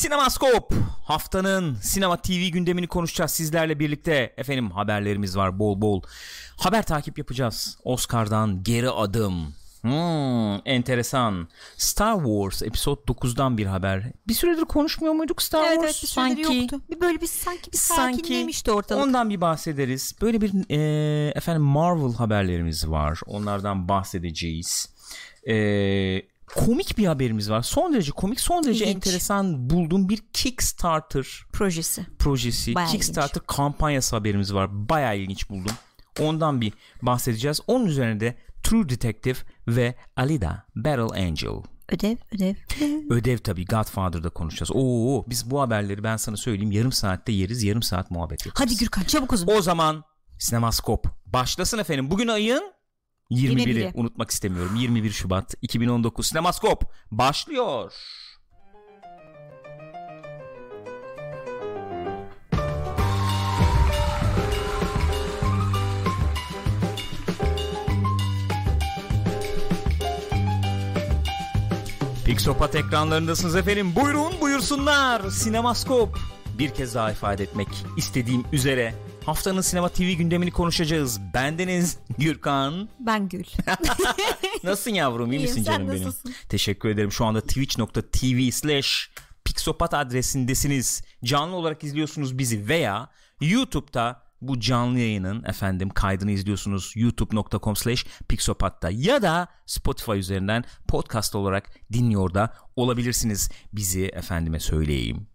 Sinemaskop haftanın sinema TV gündemini konuşacağız sizlerle birlikte. Efendim haberlerimiz var bol bol. Haber takip yapacağız. Oscar'dan geri adım. Hmm, enteresan. Star Wars Episode 9'dan bir haber. Bir süredir konuşmuyor muyduk Star Evet Wars? evet bir süredir yoktu. Bir böyle bir sanki bir sanki sakinlemişti ortalık. Ondan bir bahsederiz. Böyle bir e, efendim Marvel haberlerimiz var. Onlardan bahsedeceğiz. E, komik bir haberimiz var. Son derece komik, son derece İlginç. enteresan bulduğum bir Kickstarter projesi. projesi, Bayağı Kickstarter kampanyası haberimiz var. Bayağı ilginç buldum. Ondan bir bahsedeceğiz. Onun üzerine de True Detective ve Alida Battle Angel. Ödev ödev. Ödev tabii Godfather'da konuşacağız. Oo biz bu haberleri ben sana söyleyeyim yarım saatte yeriz yarım saat muhabbet yaparız. Hadi Gürkan çabuk zaman. O zaman Sinemaskop başlasın efendim. Bugün ayın 21'i 21'i. unutmak istemiyorum. 21 Şubat 2019 Sinemaskop başlıyor. Pixopat ekranlarındasınız efendim. Buyurun buyursunlar. Sinemaskop. Bir kez daha ifade etmek istediğim üzere haftanın sinema TV gündemini konuşacağız. Bendeniz Gürkan. Ben Gül. Nasılsın yavrum? İyi İyiyim, misin canım benim? Teşekkür ederim. Şu anda twitch.tv slash pixopat adresindesiniz. Canlı olarak izliyorsunuz bizi veya YouTube'da bu canlı yayının efendim kaydını izliyorsunuz youtube.com slash pixopatta ya da Spotify üzerinden podcast olarak dinliyor da olabilirsiniz. Bizi efendime söyleyeyim.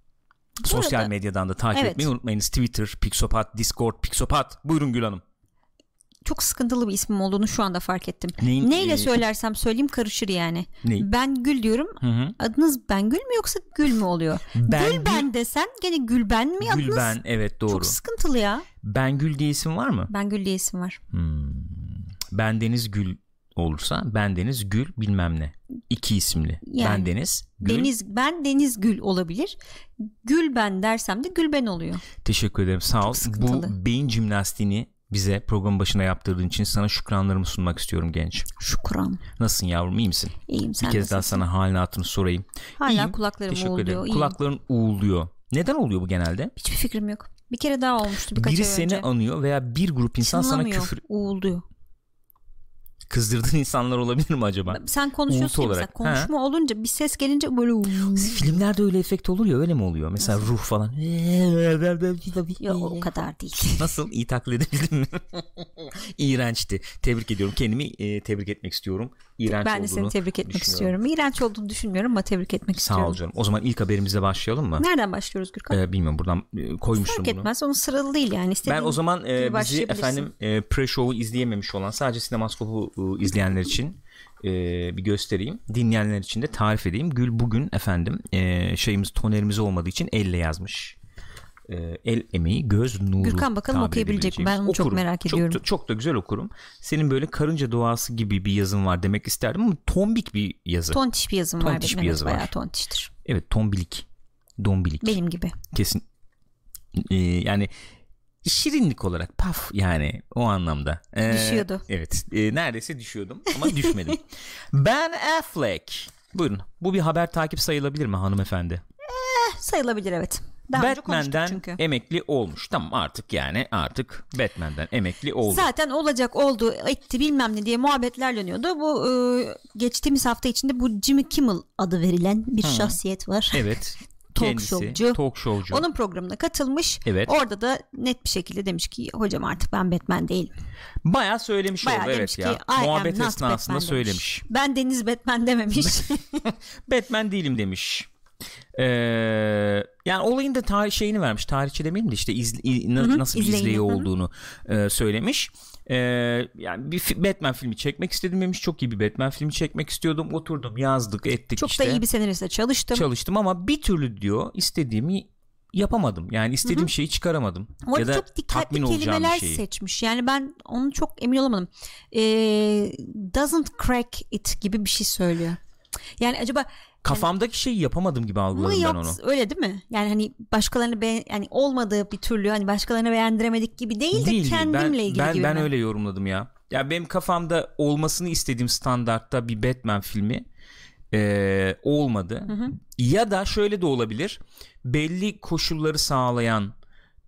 Sosyal arada- medyadan da takip Evet. etmeyi unutmayınız. Twitter, Pixopat, Discord, Pixopat. Buyurun Gül Hanım. Çok sıkıntılı bir ismim olduğunu şu anda fark ettim. Neyin- Neyle e, söylersem söyleyeyim karışır yani. Ney? Ben Gül diyorum. Hı hı. Adınız Ben Gül mü yoksa Gül mü oluyor? Ben Gül ben desen gene Gül ben mi adınız? Gülben evet doğru. Çok sıkıntılı ya. Ben Gül diye isim var mı? Ben Gül diye isim var. Bendeniz Gül olursa Bendeniz Gül bilmem ne. İki isimli. Yani. Bendeniz Gül. Deniz ben Deniz Gül olabilir. Gül ben dersem de Gül ben oluyor. Teşekkür ederim sağ ol. Bu beyin jimnastiğini bize program başına yaptırdığın için sana şükranlarımı sunmak istiyorum genç. Şükran. Nasılsın yavrum iyi misin? İyiyim sen bir kez daha nasılsın? sana halini hatırını sorayım. Hala İyiyim, kulaklarım Teşekkür uğulduyor, ederim. iyiyim. Kulakların uğulduyor. Neden oluyor bu genelde? Hiçbir fikrim yok. Bir kere daha olmuştu birkaç Biri ay seni önce. anıyor veya bir grup insan sana Çınlamıyor, küfür Uğulduyor. Kızdırdığın insanlar olabilir mi acaba? Sen konuşuyorsun ya mesela konuşma olunca bir ses gelince böyle Filmlerde öyle efekt olur ya öyle mi oluyor? Mesela ruh falan. Yok o kadar değil. Nasıl? İyi taklit edebildim mi? İğrençti. Tebrik ediyorum. Kendimi e, tebrik etmek istiyorum. İğrenç ben de seni tebrik etmek istiyorum. İğrenç olduğunu düşünmüyorum ama tebrik etmek Sağ istiyorum. ol canım. O zaman ilk haberimize başlayalım mı? Nereden başlıyoruz Gürkan? Ee, bilmiyorum buradan e, koymuştum Fark bunu. etmez. Onun sıralı değil yani. İstediğin Ben o zaman e, bizi efendim e, pre-show'u izleyememiş olan sadece Sinemaskop'u e, izleyenler için e, bir göstereyim. Dinleyenler için de tarif edeyim. Gül bugün efendim e, şeyimiz tonerimiz olmadığı için elle yazmış. E, el emeği göz nuru. Gürkan bakalım okuyabilecek mi? Ben onu çok merak Çok ediyorum. da- Çok, da güzel okurum. Senin böyle karınca doğası gibi bir yazın var demek isterdim ama tombik bir yazı. Tontiş bir yazım var. Tontiş bir yazı var. Bayağı tontiştir. Evet tombilik. Dombilik. Benim gibi. kesin Ee, yani şirinlik olarak paf yani o anlamda. Ee, Düşüyordu. evet e, neredeyse düşüyordum ama düşmedim. Ben Affleck. Buyurun bu bir haber takip sayılabilir mi hanımefendi? Sayılabilir evet. Daha Batman'den emekli olmuş. Tamam artık yani artık Batman'den emekli oldu. Zaten olacak oldu etti bilmem ne diye muhabbetler dönüyordu. Bu e, geçtiğimiz hafta içinde bu Jimmy Kimmel adı verilen bir şahsiyet var. evet Talk kendisi showcu. talk showcu Onun programına katılmış. Evet. Orada da net bir şekilde demiş ki hocam artık ben Batman değilim. bayağı söylemiş Bayağı oldu demiş evet ki ya I muhabbet esnasında Batman demiş. söylemiş Ben Deniz Batman dememiş. Batman değilim demiş. Ee, yani olayın da tarih şeyini vermiş. Tarihçi demeyelim de işte izle- na- nasıl bir izleyi olduğunu e, söylemiş. Ee, yani bir Batman filmi çekmek istedim demiş. Çok iyi bir Batman filmi çekmek istiyordum. Oturdum, yazdık, ettik Çok işte. da iyi bir senariste çalıştım. çalıştım ama bir türlü diyor istediğimi yapamadım. Yani istediğim şeyi çıkaramadım. Orada ya da çok dikkatli kelimeler şeyi. seçmiş. Yani ben onu çok emin olamadım. Ee, doesn't crack it gibi bir şey söylüyor. Yani acaba Kafamdaki şeyi yapamadım gibi algıladım ben yok onu. öyle değil mi? Yani hani başkalarını be yani olmadığı bir türlü hani başkalarını beğendiremedik gibi değil de Değil, kendimle ben, ilgili ben, gibi. ben mi? öyle yorumladım ya. Ya benim kafamda olmasını istediğim standartta bir Batman filmi Ee, olmadı. Ya da şöyle de olabilir. Belli koşulları sağlayan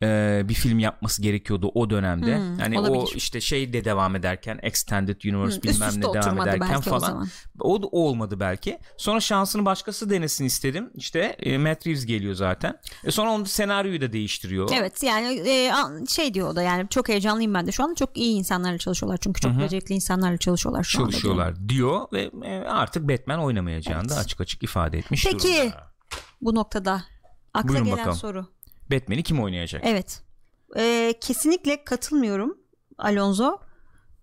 e, bir film yapması gerekiyordu o dönemde. Hmm, o olabilir. işte şey de devam ederken Extended Universe üst bilmem ne devam ederken o falan. zaman. O da olmadı belki. Sonra şansını başkası denesin istedim. İşte e, Matt Reeves geliyor zaten. E sonra onun senaryoyu da değiştiriyor. Evet yani e, an- şey diyor o da yani çok heyecanlıyım ben de şu anda çok iyi insanlarla çalışıyorlar çünkü çok becerikli insanlarla çalışıyorlar şu anda diyor. çalışıyorlar diyor ve e, artık Batman oynamayacağını da açık açık ifade etmiş Peki. durumda. Bu noktada akla Buyurun gelen bakalım. soru. Batman'i kim oynayacak? Evet. E, kesinlikle katılmıyorum Alonso.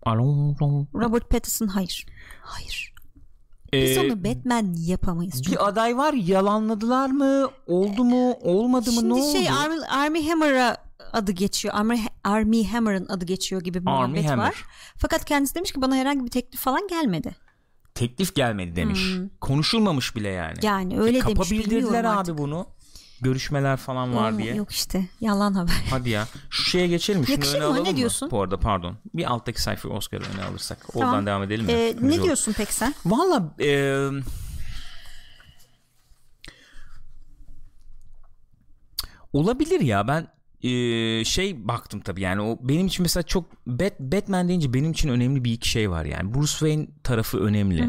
Alonso. Robert Pattinson hayır. Hayır. Biz Ee, onu Batman yapamayız. Çünkü bir aday var yalanladılar mı oldu mu olmadı mı Şimdi ne şey oldu Army, Army Hammer'a adı geçiyor. Army, Army Hammer'ın adı geçiyor gibi bir Army muhabbet Hammer. var. Fakat kendisi demiş ki bana herhangi bir teklif falan gelmedi. teklif gelmedi demiş konuşulmamış bile yani Yani öyle Kapa demiş bildirdiler bilmiyorum abi artık. bunu görüşmeler falan var Olma- diye Yok işte yalan haber. hadi ya şu şeye geçelim şunu Yakışır öne mı? Ne alalım mı diyorsun? bu arada pardon bir alttaki sayfayı Oscar'ı öne alırsak oradan Tamam. devam edelim mi Ee, ne olur. diyorsun peki sen? Valla e, olabilir ya ben e, şey baktım tabii yani o benim için mesela çok Bat, Batman deyince benim için önemli bir iki şey var yani Bruce Wayne tarafı önemli.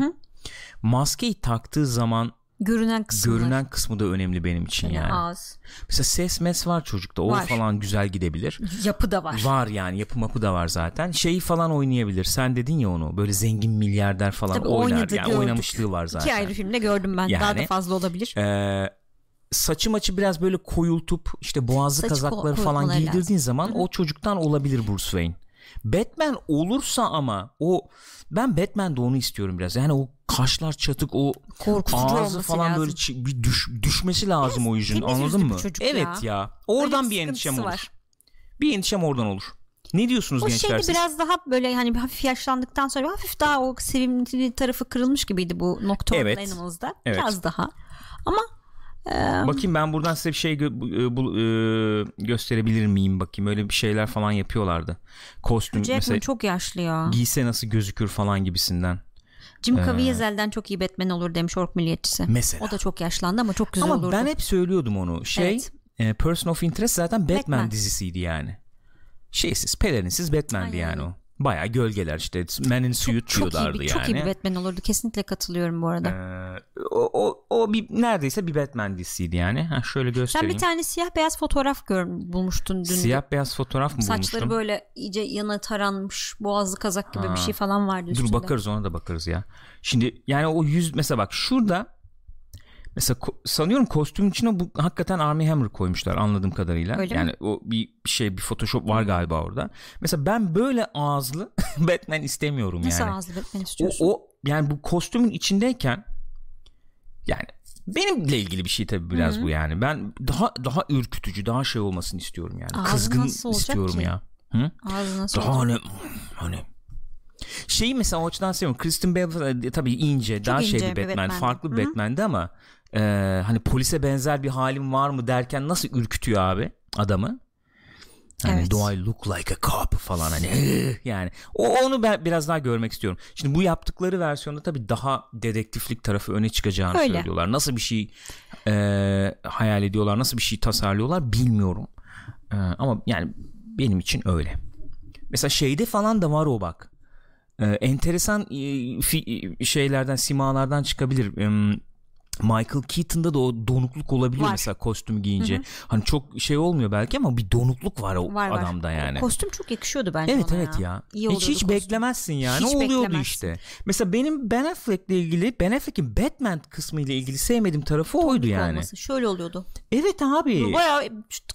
Maskeyi taktığı zaman Görünen kısımlar. görünen kısmı da önemli benim için yani. Ağız. Mesela ses mes var çocukta o Var. falan güzel gidebilir. Yapı da var. Var yani yapı mapı da var zaten. Şeyi falan oynayabilir. Sen dedin ya onu böyle zengin milyarder falan Tabii oynar. oynadı, yani gördük. oynamışlığı var zaten. İki ayrı filmde gördüm ben. Daha da Yani, fazla olabilir. Ee, saçı maçı biraz böyle koyultup işte boğazlı Saçı kazakları ko- falan giydirdiğin zaman o çocuktan olabilir Bruce Wayne. Batman olursa ama o ben Batman'de onu istiyorum biraz. Yani o kaşlar çatık o Korkutucu ağzı falan lazım. böyle bir düş, düşmesi lazım o yüzün anladın mı? evet ya. ya. Oradan Öyle bir endişem sıkıntısı olur. var. Bir endişem oradan olur. Ne diyorsunuz O gençler şeyde siz? biraz daha böyle hani bir hafif yaşlandıktan sonra hafif daha o sevimli tarafı kırılmış gibiydi bu Nocturnal Evet. Animals'da. Evet. Biraz daha. Ama Bakayım ben buradan size bir şey gö- bu- e, bu- e, gösterebilir miyim bakayım. Öyle bir şeyler falan yapıyorlardı. Kostüm Jackman mesela çok yaşlı ya. giyse nasıl gözükür falan gibisinden. Jim Caviezel'den çok iyi Batman olur demiş Ork Milliyetçisi. Mesela. O da çok yaşlandı ama çok güzel Ama olurdu. ben hep söylüyordum onu. Şey Evet. e, Person of Interest zaten Batman, Batman. dizisiydi yani. Şeysiz pelerinsiz Batman'di Aynen yani o. Baya gölgeler işte Man in Suit çok iyi, diyorlardı bir, yani. çok iyi bir Batman olurdu. Kesinlikle katılıyorum bu arada. Ee, o, o, o bir neredeyse bir Batman dizisiydi yani. Ha, şöyle Sen göstereyim. bir tane siyah beyaz fotoğraf gör, bulmuştun dün. Siyah beyaz fotoğraf mı Saçları bulmuştum? böyle iyice yana taranmış boğazlı kazak gibi bir şey falan vardı Dur üstünde. bakarız ona da bakarız ya. Şimdi yani o yüz mesela bak şurada mesela ko- sanıyorum kostümün içine bu hakikaten Army Hammer koymuşlar anladığım kadarıyla. Öyle mi? yani o bir şey bir Photoshop var galiba orada. Mesela ben böyle ağızlı Batman istemiyorum Nasıl yani. ağızlı Batman O, istiyorsun? o yani bu kostümün içindeyken yani benimle ilgili bir şey tabii biraz bu yani. Ben daha daha ürkütücü, daha şey olmasını istiyorum yani. Ağzı Kızgın nasıl istiyorum ki? ya. Hı? Ağzı nasıl Daha olacak? hani hani şeyi mesela o açıdan seviyorum. Kristen Bell e, tabii ince, daha şey ince bir bir Batman, Batman'di. farklı bir. Batman'di ama e, hani polise benzer bir halim var mı derken nasıl ürkütüyor abi adamı? Hani Evet. do I look like a cop falan hani yani o onu ben biraz daha görmek istiyorum. Şimdi bu yaptıkları versiyonda tabii daha dedektiflik tarafı öne çıkacağını Öyle. söylüyorlar. Nasıl bir şey e, hayal ediyorlar, nasıl bir şey tasarlıyorlar bilmiyorum. E, ama yani benim için öyle. Mesela şeyde falan da var o bak. Ee, enteresan e, fi- şeylerden simalardan çıkabilir. Em, Michael Keaton'da da o donukluk olabiliyor Var. mesela kostüm giyince. Hani çok şey olmuyor belki ama bir donukluk var o Var, var. adamda yani. Kostüm çok yakışıyordu bence Evet ona evet ya. İyi hiç hiç kostüm. beklemezsin yani. Hiç Oluyordu beklemezsin. işte. Mesela benim Ben Affleck'le ilgili Ben Affleck'in Batman kısmı ile ilgili sevmediğim tarafı oydu Tombik yani. olması. Şöyle oluyordu. Evet abi. Bayağı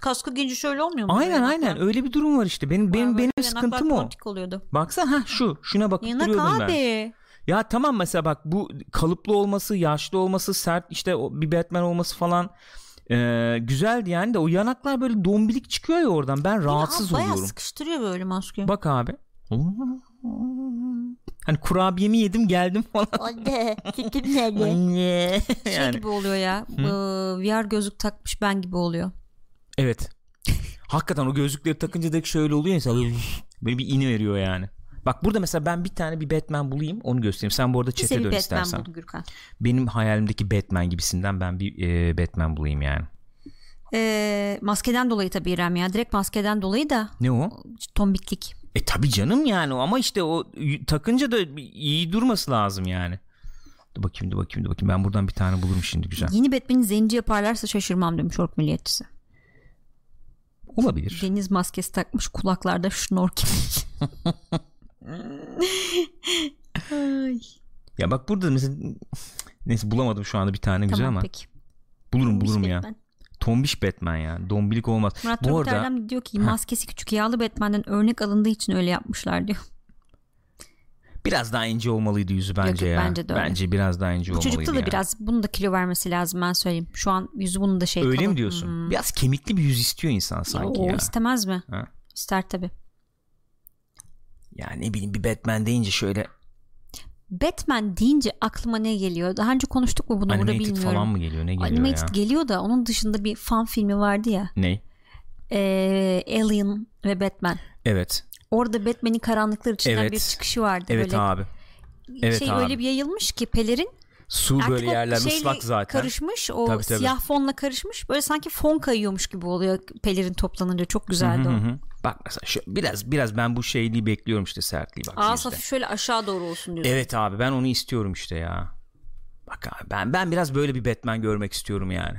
kaskı giyince şöyle olmuyor mu? Aynen aynen yanaklar- öyle bir durum var işte. Benim benim benim böyle sıkıntım o. oluyordu. Baksana ha şu şuna bakıp Yanak duruyordum ben. Ya tamam mesela bak bu kalıplı olması, yaşlı olması, sert işte bir Batman olması falan e, güzeldi yani de o yanaklar böyle dombilik çıkıyor ya oradan. Ben rahatsız Ya, bayağı oluyorum. sıkıştırıyor böyle maskeyi. Bak abi. Hani kurabiyemi yedim geldim falan. Anne sütüm? Anne. Şey yani. gibi oluyor ya. e, VR gözlük takmış ben gibi oluyor. Evet. Hakikaten o gözlükleri takınca da şöyle oluyor ya. Böyle bir ini veriyor yani. Bak burada mesela ben bir tane bir Batman bulayım onu göstereyim. Sen bu arada bir dön Batman istersen. buldu Gürkan. Benim hayalimdeki Batman gibisinden ben bir e, Batman bulayım yani. Ee, maskeden dolayı tabii İrem ya. Direkt maskeden dolayı da Ne o? tombiklik. E tabi canım yani ama işte o takınca da iyi durması lazım yani. Dur bakayım dur bakayım dur bakayım ben buradan bir tane bulurum şimdi güzel. Yeni Batman'i zenci yaparlarsa şaşırmam demiş Ork Milliyetçisi. Olabilir. Deniz maskesi takmış kulaklarda şnorkel. Ay, Ya bak burada mesela neyse bulamadım şu anda bir tane güzel tamam ama peki. bulurum bulurum Tombiş ya. Batman. Tombiş Batman ya. Dombilik olmaz. Murat Bu arada diyor ki maskesi küçük yağlı Batman'den örnek alındığı için öyle yapmışlar diyor. biraz daha ince olmalıydı yüzü bence yok, ya. bence de öyle. Bence biraz daha ince Bu olmalıydı çocukta da yani. biraz bunu da kilo vermesi lazım ben söyleyeyim. Şu an yüzü bunun da şey Öyle kalın. mi diyorsun? Hmm. Biraz kemikli bir yüz istiyor insan sanki Oo, ya. istemez mi? Ha. İster tabi. Ya ne bileyim bir Batman deyince şöyle Batman deyince aklıma ne geliyor? Daha önce konuştuk mu bunu burada animated bilmiyorum. falan mı geliyor ne geliyor Animated ya? geliyor da onun dışında bir fan filmi vardı ya. ne? Ee, Alien ve Batman. Evet. Orada Batman'in karanlıklar içinden Evet. bir çıkışı vardı Evet böyle. abi. Evet şey abi. öyle bir yayılmış ki pelerin Su artık böyle o yerler ıslak zaten. karışmış o Tabii, tabii. siyah fonla karışmış böyle sanki fon kayıyormuş gibi oluyor pelerin toplanınca çok güzeldi Hı o. hı. Bak mesela şu, biraz biraz ben bu şeyliği bekliyorum işte sertliği bak. Ağız hafif şöyle aşağı doğru olsun diyorsun. Evet abi ben onu istiyorum işte ya. Bak abi ben ben biraz böyle bir Batman görmek istiyorum yani.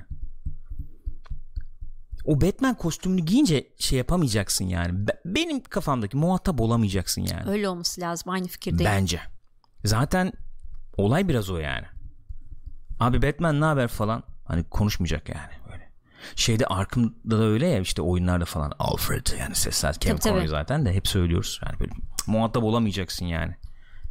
O Batman kostümünü giyince şey yapamayacaksın yani. Be- benim kafamdaki muhatap olamayacaksın yani. Öyle olması lazım aynı fikirdeyim. Bence. Zaten olay biraz o yani. Abi Batman ne haber falan. Hani konuşmayacak yani. Şeyde Arkham'da da öyle ya işte oyunlarda falan Alfred yani sesler Kevin Tabii, tabii. Conroy zaten de hep söylüyoruz. Yani böyle muhatap olamayacaksın yani.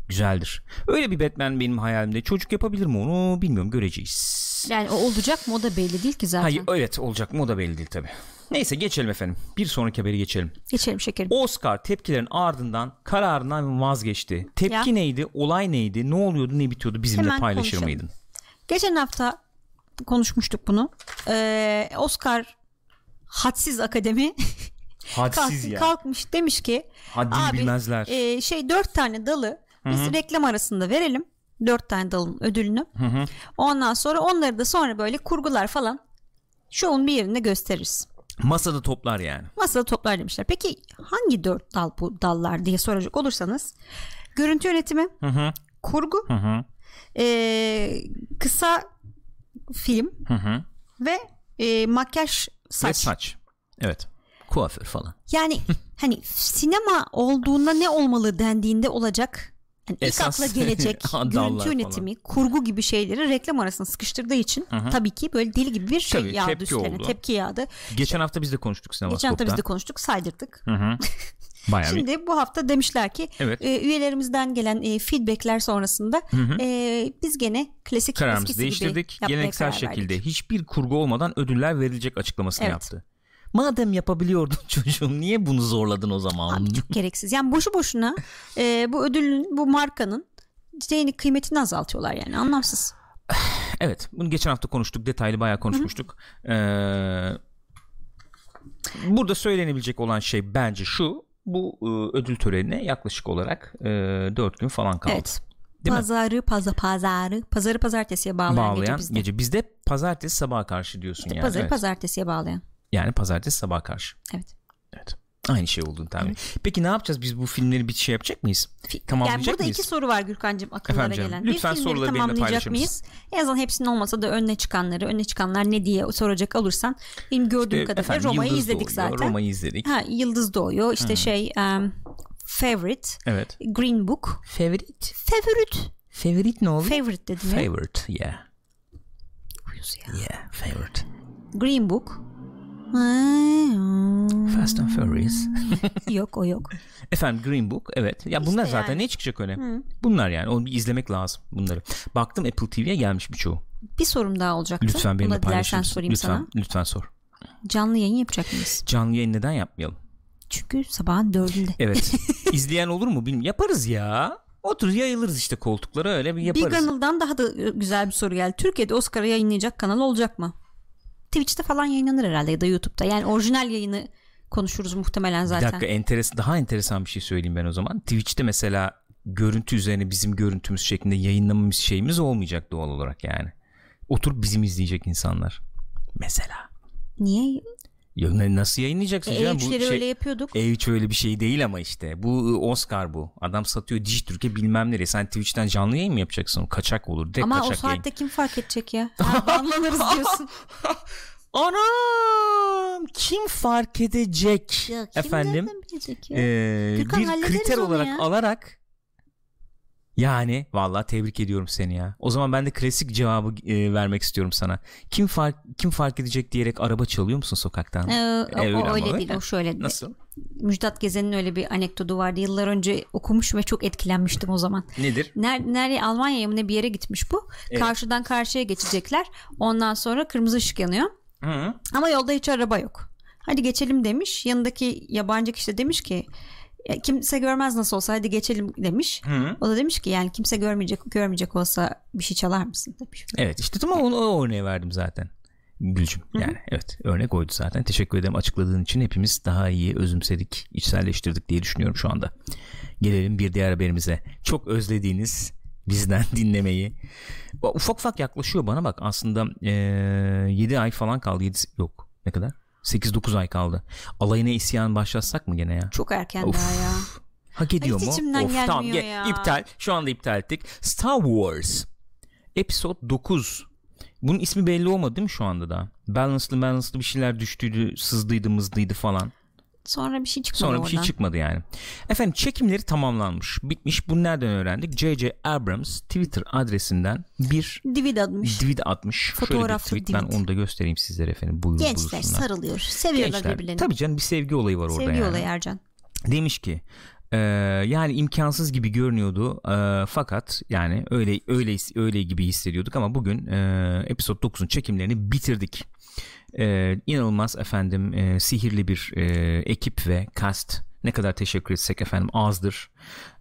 Güzeldir. Öyle bir Batman benim hayalimde. Çocuk yapabilir mi onu bilmiyorum göreceğiz. Yani o olacak mı o da belli değil ki zaten. Hayır evet olacak mı o da belli değil tabi. Neyse geçelim efendim. Bir sonraki haberi geçelim. Geçelim şekerim. Oscar tepkilerin ardından kararından vazgeçti. Tepki Ya. neydi? Olay neydi? Ne oluyordu? Ne bitiyordu? Bizimle Hemen paylaşır konuşalım. mıydın? Geçen hafta konuşmuştuk bunu. Ee, Oscar hadsiz akademi Hadsiz kalk- ya. kalkmış demiş ki Haddini abi bilmezler. e, şey dört tane dalı biz reklam arasında verelim. Dört tane dalın ödülünü. hı. Ondan sonra onları da sonra böyle kurgular falan şovun bir yerinde gösteririz. Masada toplar yani. Masada toplar demişler. Peki hangi dört dal bu dallar diye soracak olursanız görüntü yönetimi, Hı hı. kurgu, Hı hı. e, kısa film Hı hı. ve e, makyaj Ve saç. saç. Evet. Kuaför falan. Yani hani sinema olduğunda ne olmalı dendiğinde olacak. Yani ilk Esas akla gelecek görüntü yönetimi, kurgu gibi şeyleri reklam arasında sıkıştırdığı için tabii ki böyle deli gibi bir şey Tabii, yağdı tepki üstlerine. oldu. Tepki yağdı. Geçen hafta biz de konuştuk Geçen Sinemaskop'ta. hafta biz de konuştuk, saydırdık. Hı hı. Bayağı bir. Şimdi bu hafta demişler ki Evet. e, üyelerimizden gelen e, feedbackler sonrasında e, biz gene klasik Kararımızı değiştirdik. Geleneksel şekilde verdik. hiçbir kurgu olmadan ödüller verilecek açıklamasını Evet. yaptı. Madem yapabiliyordun çocuğum niye bunu zorladın o zaman? Abi çok gereksiz. Yani boşu boşuna e, bu ödülün, bu markanın şeyini kıymetini azaltıyorlar yani anlamsız. Evet bunu geçen hafta konuştuk detaylı bayağı konuşmuştuk. Ee, burada söylenebilecek olan şey bence şu bu e, ödül törenine yaklaşık olarak e, 4 gün falan kaldı. Evet. Değil mi? pazarı paza pazarı pazarı pazartesiye bağlayan, Bağlayan gece gece, bizde. bizde pazartesi sabaha karşı diyorsun yani. pazarı evet. pazartesiye bağlayan. Yani pazartesi sabaha karşı. Evet. Evet. Aynı şey olduğunu tahmin. Peki ne yapacağız biz bu filmleri bir şey yapacak mıyız? Tamamlayacak yani burada mıyız? iki soru var Gürkan'cığım akıllara Efendim canım, gelen. lütfen bir soruları benimle tamamlayacak paylaşır mıyız? En azından hepsinin olmasa da önüne çıkanları, öne çıkanlar ne diye soracak olursan benim gördüğüm İşte kadarıyla Roma'yı izledik Doğuyor, zaten. Roma'yı izledik. Ha, Yıldız doğuyor. İşte şey um, Favorite, Evet. Green Book. Favorite. Favorite. Favorite ne oldu? Favorite dedim ya. Favorite. Yeah. Uyuz ya. Yeah. Favorite. Green Book. Fast and Furious. yok o yok. Efendim Green Book evet. Ya bunlar İşte zaten yani. ne çıkacak öyle? Bunlar yani. Onu bir izlemek lazım bunları. Baktım Apple TV'ye gelmiş birçoğu. Bir sorum daha olacaktı. Lütfen benimle mısın? sorayım Lütfen, sana. lütfen sor. Canlı yayın yapacak mıyız? Canlı yayın neden yapmayalım? Çünkü sabahın dördünde. Evet. İzleyen olur mu bilmiyorum. Yaparız ya. Otur yayılırız işte koltuklara öyle bir yaparız. Big Anıl'dan daha da güzel bir soru geldi. Türkiye'de Oscar'ı yayınlayacak kanal olacak mı? Twitch'te falan yayınlanır herhalde ya da YouTube'da. Yani orijinal yayını konuşuruz muhtemelen Bir zaten. dakika enteres daha enteresan bir şey söyleyeyim ben o zaman. Twitch'te mesela görüntü üzerine bizim görüntümüz şeklinde yayınlamamız şeyimiz olmayacak doğal olarak yani. Oturup bizim izleyecek insanlar. Mesela. Niye? Ya ne- nasıl yayınlayacaksın E, canım? Bu E3'leri şey- öyle yapıyorduk. E3 öyle bir şey değil ama işte. Bu ıı, Oscar bu. Adam satıyor Dijitürk'e bilmem nereye. Sen Twitch'ten canlı yayın mı yapacaksın? O kaçak olur. Direkt Ama o kaçak yayın. saatte kim fark edecek ya? Ha, Banlanırız diyorsun. Anam kim fark edecek Ya kim efendim ya? Ee, bir kriter olarak ya. alarak yani vallahi tebrik ediyorum seni ya. O zaman ben de klasik cevabı e, vermek istiyorum sana. Kim fark kim fark edecek diyerek araba çalıyor musun sokaktan? Ee, o, E, öyle o ama öyle öyle. değil o şöyle. Nasıl? Müjdat Gezen'in öyle bir anekdotu vardı. Yıllar önce okumuş ve çok etkilenmiştim o zaman. Nedir? Nerede, nereye Almanya'ya mı ne bir yere gitmiş bu. Evet. Karşıdan karşıya geçecekler. Ondan sonra kırmızı ışık yanıyor. Hı. Ama yolda hiç araba yok. Hadi geçelim demiş. Yanındaki yabancı kişi de demiş ki "Ya kimse görmez nasıl olsa hadi geçelim demiş. Hı. O da demiş ki yani kimse görmeyecek görmeyecek olsa bir şey çalar mısın demiş. Evet işte tamam onu o örneği verdim zaten. Gülcüm yani evet örnek oydu zaten. Teşekkür ederim açıkladığın için hepimiz daha iyi özümsedik, içselleştirdik diye düşünüyorum şu anda. Gelelim bir diğer haberimize. Çok özlediğiniz bizden dinlemeyi. Ufak ufak yaklaşıyor bana bak aslında eee 7 ay falan kaldı. 7, yok ne kadar? 8-9 ay kaldı. Alayına isyan başlatsak mı gene ya? Çok erken Of. daha ya. Hak ediyor hiç mu? içimden tamam gelmiyor ya. iptal. Şu anda iptal ettik. Star Wars Episode 9. Bunun ismi belli olmadı değil mi şu anda da? Balance'lı balance'lı bir şeyler düştüydü, sızdıydı, mızdıydı falan. Sonra bir şey çıkmadı Sonra bir oradan. şey çıkmadı yani. Efendim çekimleri tamamlanmış. Bitmiş. Bunu nereden öğrendik? J.J. Abrams Twitter adresinden bir Divid atmış. tweet atmış. Şöyle bir Fotoğraflı tweet. Ben onu da göstereyim sizlere efendim. Buyurun Gençler buyursunlar. sarılıyor. Seviyorlar Gençler. birbirlerini. Tabii canım bir sevgi olayı var orada Sevgi yani. olayı Ercan. Demiş ki e, yani imkansız gibi görünüyordu e, fakat yani öyle öyle öyle gibi hissediyorduk ama bugün e, episode 9'un çekimlerini bitirdik. E, inanılmaz efendim e, sihirli bir e, ekip ve cast ne kadar teşekkür etsek efendim azdır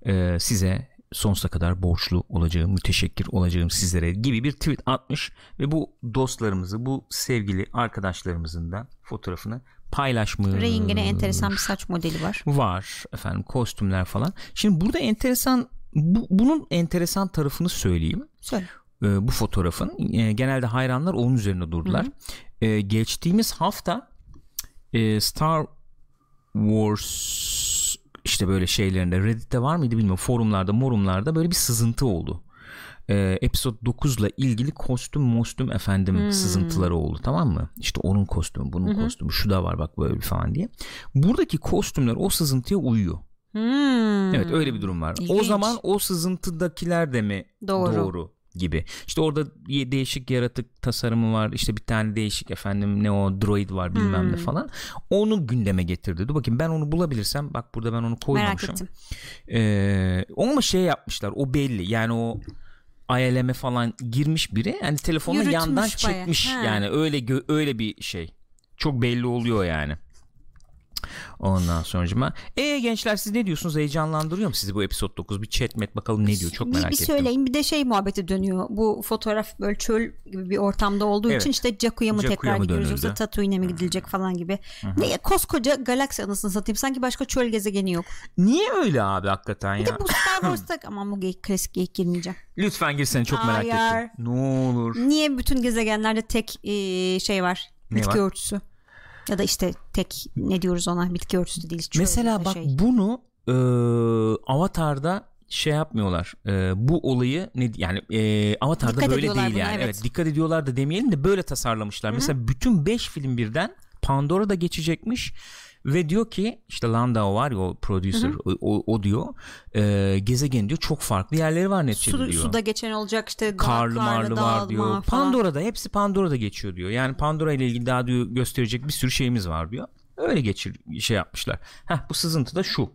E, size sonsuza kadar borçlu olacağım müteşekkir olacağım sizlere gibi bir tweet atmış ve bu dostlarımızı bu sevgili arkadaşlarımızın da fotoğrafını paylaşmış. Ray'in gene enteresan bir saç modeli var. var efendim kostümler falan. Şimdi burada enteresan bu, bunun enteresan tarafını söyleyeyim. Söyle. Ee, bu fotoğrafın e, genelde hayranlar onun üzerine durdular. Ee, geçtiğimiz hafta e, Star Wars işte böyle şeylerinde Reddit'te var mıydı bilmiyorum forumlarda morumlarda böyle bir sızıntı oldu. Ee, episode 9 ile ilgili kostüm mostüm efendim sızıntıları oldu tamam mı? İşte onun kostümü bunun kostümü şu da var bak böyle falan diye. Buradaki kostümler o sızıntıya uyuyor. Hmm. Evet öyle bir durum var. O İlginç. zaman o sızıntıdakiler de mi Doğru. doğru gibi. İşte orada değişik yaratık tasarımı var. İşte bir tane değişik efendim ne o droid var bilmem Hmm. ne falan. Onu gündeme getirdi. Dur bakayım ben onu bulabilirsem bak burada ben onu Merak koymamışım. ettim. Ee, ama şey yapmışlar o belli. Yani o ILM'e falan girmiş biri. Yani telefonla Yürütmüş yandan bayağı. çekmiş. Ha. Yani öyle öyle bir şey. Çok belli oluyor yani. Ondan sonucuma. E gençler siz ne diyorsunuz? Heyecanlandırıyor mu sizi bu episode 9? Bir chat met bakalım ne diyor? Çok bir, merak bir ettim. söyleyin bir de şey muhabbeti dönüyor. Bu fotoğraf böyle çöl gibi bir ortamda olduğu Evet. için işte Jakku'ya mı Jakku'ya tekrar mı gidiyoruz yoksa Tatooine'e mi gidilecek falan gibi. Ne koskoca galaksi anasını satayım. Sanki başka çöl gezegeni yok. Niye öyle abi hakikaten Bir de ya? bu Star Wars'ta aman bu geyik, klasik geyik girmeyeceğim. Lütfen girsene çok merak Hayır. ettim. Ne olur. Niye bütün gezegenlerde tek e, şey var? Ne bitki var? örtüsü. Ya da işte tek ne diyoruz ona bitki örtüsü değil. Mesela bak şey. bunu e, Avatar'da şey yapmıyorlar. E, bu olayı ne yani e, Avatar'da Dikkat böyle değil buna, yani. evet. Evet. dikkat ediyorlar da demeyelim de böyle tasarlamışlar. Mesela bütün 5 film birden Pandora'da geçecekmiş ve diyor ki işte Landau var ya o producer o, o, o diyor e, gezegen diyor çok farklı yerleri var neticede Su, diyor. suda geçen olacak işte karlı marlı var diyor. falan. Pandora'da hepsi Pandora'da geçiyor diyor. Yani Pandora ile ilgili daha diyor gösterecek bir sürü şeyimiz var diyor. Öyle geçir şey yapmışlar. Heh bu sızıntı da şu.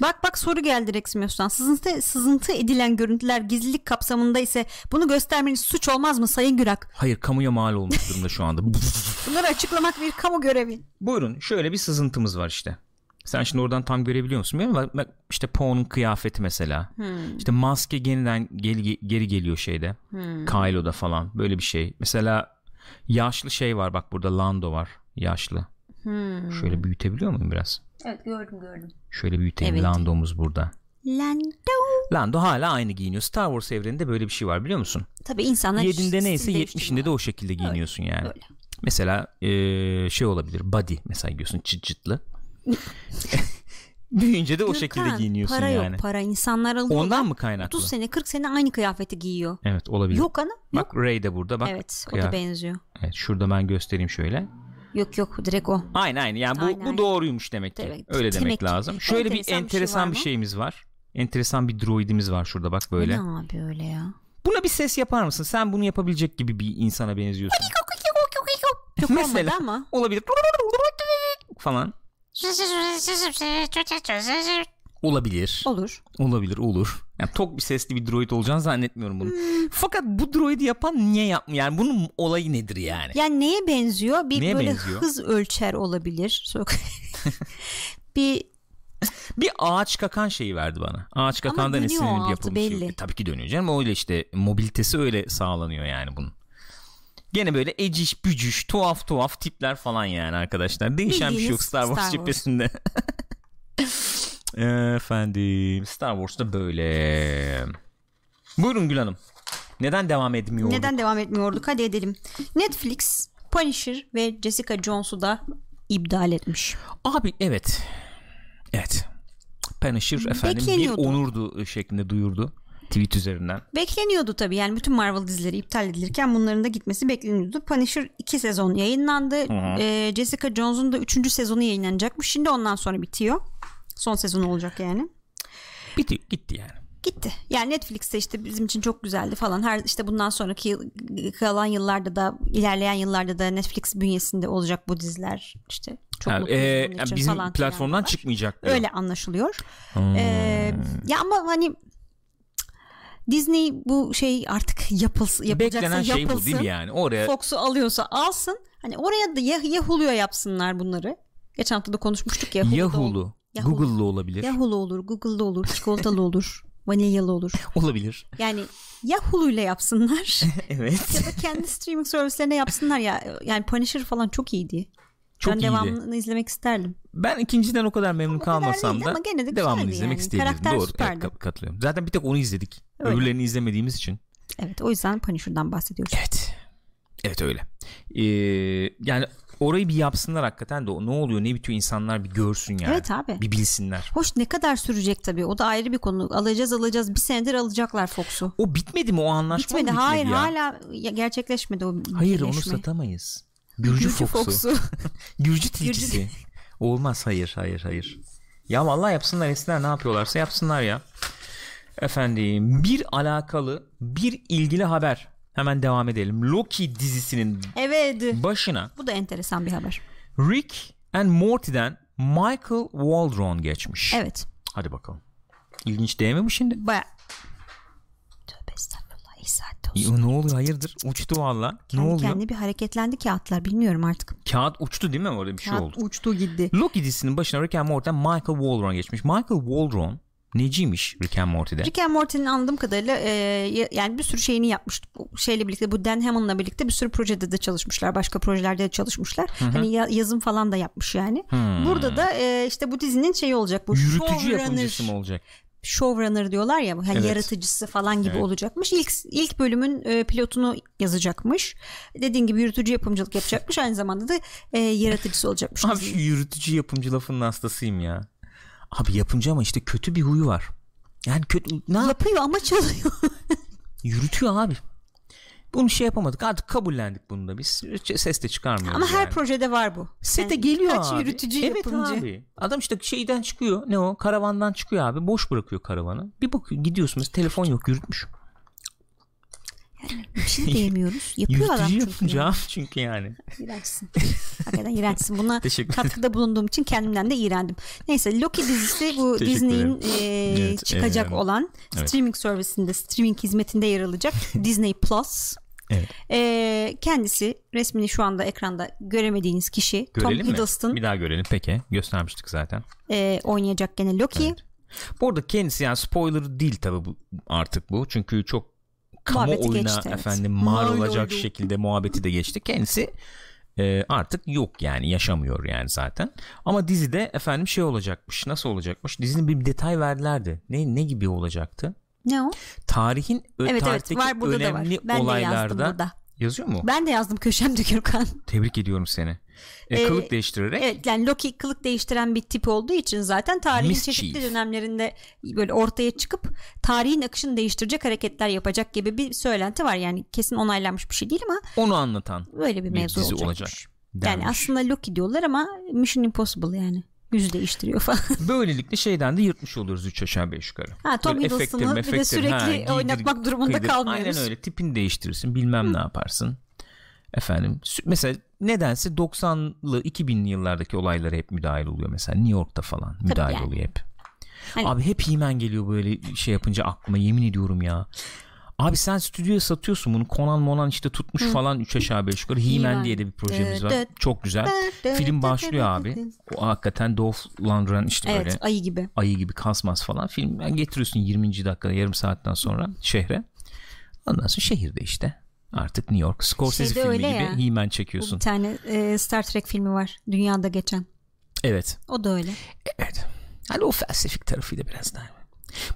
Bak bak soru geldi Reximius'tan. Sızıntı, sızıntı edilen görüntüler gizlilik kapsamında ise bunu göstermeniz suç olmaz mı Sayın Gürak? Hayır kamuya mal olmuş durumda şu anda. Bunları açıklamak bir kamu görevi. Buyurun şöyle bir sızıntımız var işte. Sen şimdi oradan tam görebiliyor musun bilmiyorum bak işte Poe'nun kıyafeti mesela. İşte maske yeniden geri, geri geliyor şeyde. Kylo'da falan böyle bir şey. Mesela yaşlı şey var bak burada Lando var yaşlı. Hmm. Şöyle büyütebiliyor muyum biraz? Evet gördüm gördüm. Şöyle büyüteyim. Evet. Lando'muz burada. Lando. Lando hala aynı giyiniyor. Star Wars evreninde böyle bir şey var biliyor musun? Tabii insanlar 7'inde neyse 70'inde de o şekilde giyiniyorsun yani. Öyle. Mesela eee, şey olabilir. Body mesela giyiyorsun çıt çıtlı. Büyüyünce de o şekilde Gürkan, giyiniyorsun para yani. yok para insanlar alıyorlar. Ondan mı kaynaklı? 30 sene 40 sene aynı kıyafeti giyiyor. Evet olabilir. Yok ana. Yok. Bak Ray de burada bak. evet o kıyafet. da benziyor. Evet şurada ben göstereyim şöyle. Yok yok direkt o. Aynı aynı yani bu, Aynen, bu aynen. doğruymuş demek ki. Evet, Öyle demek demek lazım. Şöyle bir Enteresan bir şey enteresan var bir şeyimiz var. Enteresan bir droidimiz var şurada bak böyle. Ne abi öyle ya? Buna bir ses yapar mısın? Sen bunu yapabilecek gibi bir insana benziyorsun. Çok Mesela. ama. Olabilir. Falan. Olabilir. Olur. Olabilir olur. Yani tok bir sesli bir droid olacağını zannetmiyorum bunu. Hmm. Fakat bu droidi yapan niye yapmıyor? Yani bunun olayı nedir yani? Yani neye benziyor? Bir Neye böyle benziyor? hız ölçer olabilir. Bir Bir ağaç kakan şeyi verdi bana. Ağaç kakandan o esinlenip yapılmış. şey. belli. E, tabii ki dönüyor canım. Öyle işte mobilitesi öyle sağlanıyor yani bunun. Gene böyle eciş bücüş tuhaf tuhaf tipler falan yani arkadaşlar. Değişen bir şey yok Bildiğiniz Star Wars, Star Wars. cephesinde. Efendim Star Wars'ta böyle. Buyurun Gül Hanım. Neden devam etmiyor? neden devam etmiyorduk? Hadi edelim. Netflix Punisher ve Jessica Jones'u da iptal etmiş. Abi evet. Evet. Punisher efendim bir onurdu şeklinde duyurdu tweet üzerinden. Bekleniyordu tabii yani bütün Marvel dizileri iptal edilirken bunların da gitmesi bekleniyordu. Punisher 2 sezon yayınlandı. Ee, Jessica Jones'un da 3. sezonu yayınlanacakmış. Şimdi ondan sonra bitiyor. Son sezon olacak yani. Bitti gitti yani. Gitti. Yani Netflix'te işte bizim için çok güzeldi falan. Her işte bundan sonraki yıl- kalan yıllarda da ilerleyen yıllarda da Netflix bünyesinde olacak bu diziler. İşte çok Ha, mutluyuz e, yani bizim falan platformdan çıkmayacak. diyor. Öyle anlaşılıyor. Hmm. Ee, ya ama hani Disney bu şey artık yapılsın, yapılacaksa Beklenen şey bu yapılsın. değil mi yani? Oraya Fox'u alıyorsa alsın. Hani oraya da ya, ya Hulu'ya yapsınlar bunları. Geçen hafta da konuşmuştuk ya. Hulu'da Yahoo. Google'lu olabilir. Ya Hulu olur, Google'da olur, çikolatalı olur, vanilyalı olur. Olabilir. Yani ya Hulu'yla yapsınlar evet. ya da kendi streaming servislerine yapsınlar ya. Yani Punisher falan çok iyiydi. Çok ben iyiydi. devamını izlemek isterdim. Ben ikinciden o kadar memnun O kadar kalmasam da ama gene de devamını güzeldi izlemek yani. isteyebilirim. Karakter Doğru. süperdi. Evet, kat- katılıyorum. Zaten bir tek onu izledik. Öyle. Öbürlerini izlemediğimiz için. Evet o yüzden Punisher'dan bahsediyoruz. Evet. Evet öyle. Ee, yani orayı bir yapsınlar hakikaten de ne oluyor ne bitiyor insanlar bir görsün yani. Evet abi. Bir bilsinler. Hoş ne kadar sürecek tabii. O da ayrı bir konu. Alacağız alacağız. Bir senedir alacaklar Fox'u. O bitmedi mi o anlaşma mı Bitmedi. bitmedi Hayır ya? hala gerçekleşmedi o Hayır onu birleşme. satamayız. Gürcü, Gürcü Fox'u. Fox'u. Gürcü tilkisi. Olmaz hayır hayır hayır. Ya vallahi yapsınlar etsinler ne yapıyorlarsa yapsınlar ya. Efendim bir alakalı bir ilgili haber. Hemen devam edelim. Loki dizisinin evet. başına Bu da enteresan bir haber. Rick and Morty'den Michael Waldron geçmiş. Evet. Hadi bakalım. İlginç değil mi bu şimdi? Baya. Tövbe estağfurullah. İyi saatte olsun. Ne oluyor hayırdır? Uçtu valla. Ne Kendi oluyor? kendine bir hareketlendi kağıtlar. Bilmiyorum artık. Kağıt uçtu değil mi? Orada bir şey Kağıt oldu. uçtu gitti. Loki dizisinin başına Rick and Morty'den Michael Waldron geçmiş. Michael Waldron neciymiş Rick and Morty'de? Rick and Morty'nin anladığım kadarıyla e, ya- yani bir sürü şeyini yapmış. Bu şeyle birlikte bu Dan Hammond'la birlikte bir sürü projede de çalışmışlar. Başka projelerde de çalışmışlar. Hani ya- yazım falan da yapmış yani. Hmm. Burada da e, işte bu dizinin şeyi olacak. Bu Yürütücü yapımcısı mı olacak? showrunner diyorlar ya hani Evet. yaratıcısı falan gibi Evet. olacakmış. İlk ilk bölümün e, pilotunu yazacakmış. Dediğin gibi yürütücü yapımcılık yapacakmış. Aynı zamanda da e, yaratıcısı olacakmış. Abi yürütücü yapımcı lafının hastasıyım ya. Abi yapımcı ama işte kötü bir huyu var. Yani kötü ne yap? Yapıyor ama çalıyor. Yürütüyor abi. Bunu şey yapamadık artık kabullendik bunu da biz. Ses de çıkarmıyoruz ama her yani. projede var bu. Sete Yani geliyor abi. yürütücü evet yapımcı. abi. Adam işte şeyden çıkıyor. Ne o? Karavandan çıkıyor abi. Boş bırakıyor karavanı. Bir bakıyor gidiyorsunuz telefon yok yürütmüş. Bir şey diyemiyoruz. Yapıyor adam çünkü. yapınca yani. çünkü yani. İğrençsin. Hakikaten iğrençsin. Buna katkıda bulunduğum için kendimden de iğrendim. Neyse Loki dizisi bu Disney'in e, Evet, çıkacak e, olan evet. streaming servisinde, streaming hizmetinde yer alacak Disney Plus. Evet. E, kendisi resmini şu anda ekranda göremediğiniz kişi Görelim Tom mi? Hiddleston Bir daha görelim. Peki. Göstermiştik zaten. e, oynayacak gene Loki. Evet. Bu arada kendisi yani spoiler değil tabi bu artık bu. Çünkü çok kamuoyuna geçti, evet. efendim mal Mal olacak oldu. şekilde muhabbeti de geçti. Kendisi Ee, artık yok yani yaşamıyor yani zaten. Ama dizide efendim şey olacakmış. Nasıl olacakmış? Dizinin bir detay verdilerdi. Ne ne gibi olacaktı? Ne o? Tarihin Evet evet tarihteki var da var. önemli Ben de yazdım olaylarda. Yazıyor mu? Ben de yazdım köşemde Gürkan. Tebrik ediyorum seni. E, Ee, kılık değiştirerek Evet yani Loki kılık değiştiren bir tip olduğu için zaten tarihin Mischief. çeşitli dönemlerinde böyle ortaya çıkıp tarihin akışını değiştirecek hareketler yapacak gibi bir söylenti var. Yani kesin onaylanmış bir şey değil ama onu anlatan böyle bir bir mevzu olacak. Yani aslında Loki diyorlar ama Mission Impossible yani. Yüz değiştiriyor falan. Böylelikle şeyden de yırtmış oluyoruz 3 aşağı 5 yukarı. Ha Tom Hiddleston'ı bir de sürekli ha, giydir, oynatmak durumunda kıydır. kalmıyoruz. Aynen öyle tipini değiştirirsin bilmem ne yaparsın. Efendim mesela nedense 90'lı 2000'li yıllardaki olaylara hep müdahil oluyor mesela New York'ta falan müdahil yani. oluyor hep. Hani- Abi hep He-Man geliyor böyle şey yapınca aklıma yemin ediyorum ya. Abi sen stüdyoya satıyorsun bunu Conan Monan işte tutmuş falan 3 aşağı 5 yukarı He-Man diye de bir projemiz var. Dı dı Çok güzel. Film başlıyor abi. O hakikaten Dolph Lundgren işte Evet böyle ayı gibi. ayı gibi kasmaz falan film yani getiriyorsun 20. dakikada yarım saatten sonra şehre ondan sonra şehirde işte artık New York Scorsese Şeyde filmi gibi ya. He-Man Bir çekiyorsun tane e, Star Trek filmi var. Dünyada geçen. evet O da öyle. evet hani o felsefik tarafıyla biraz daha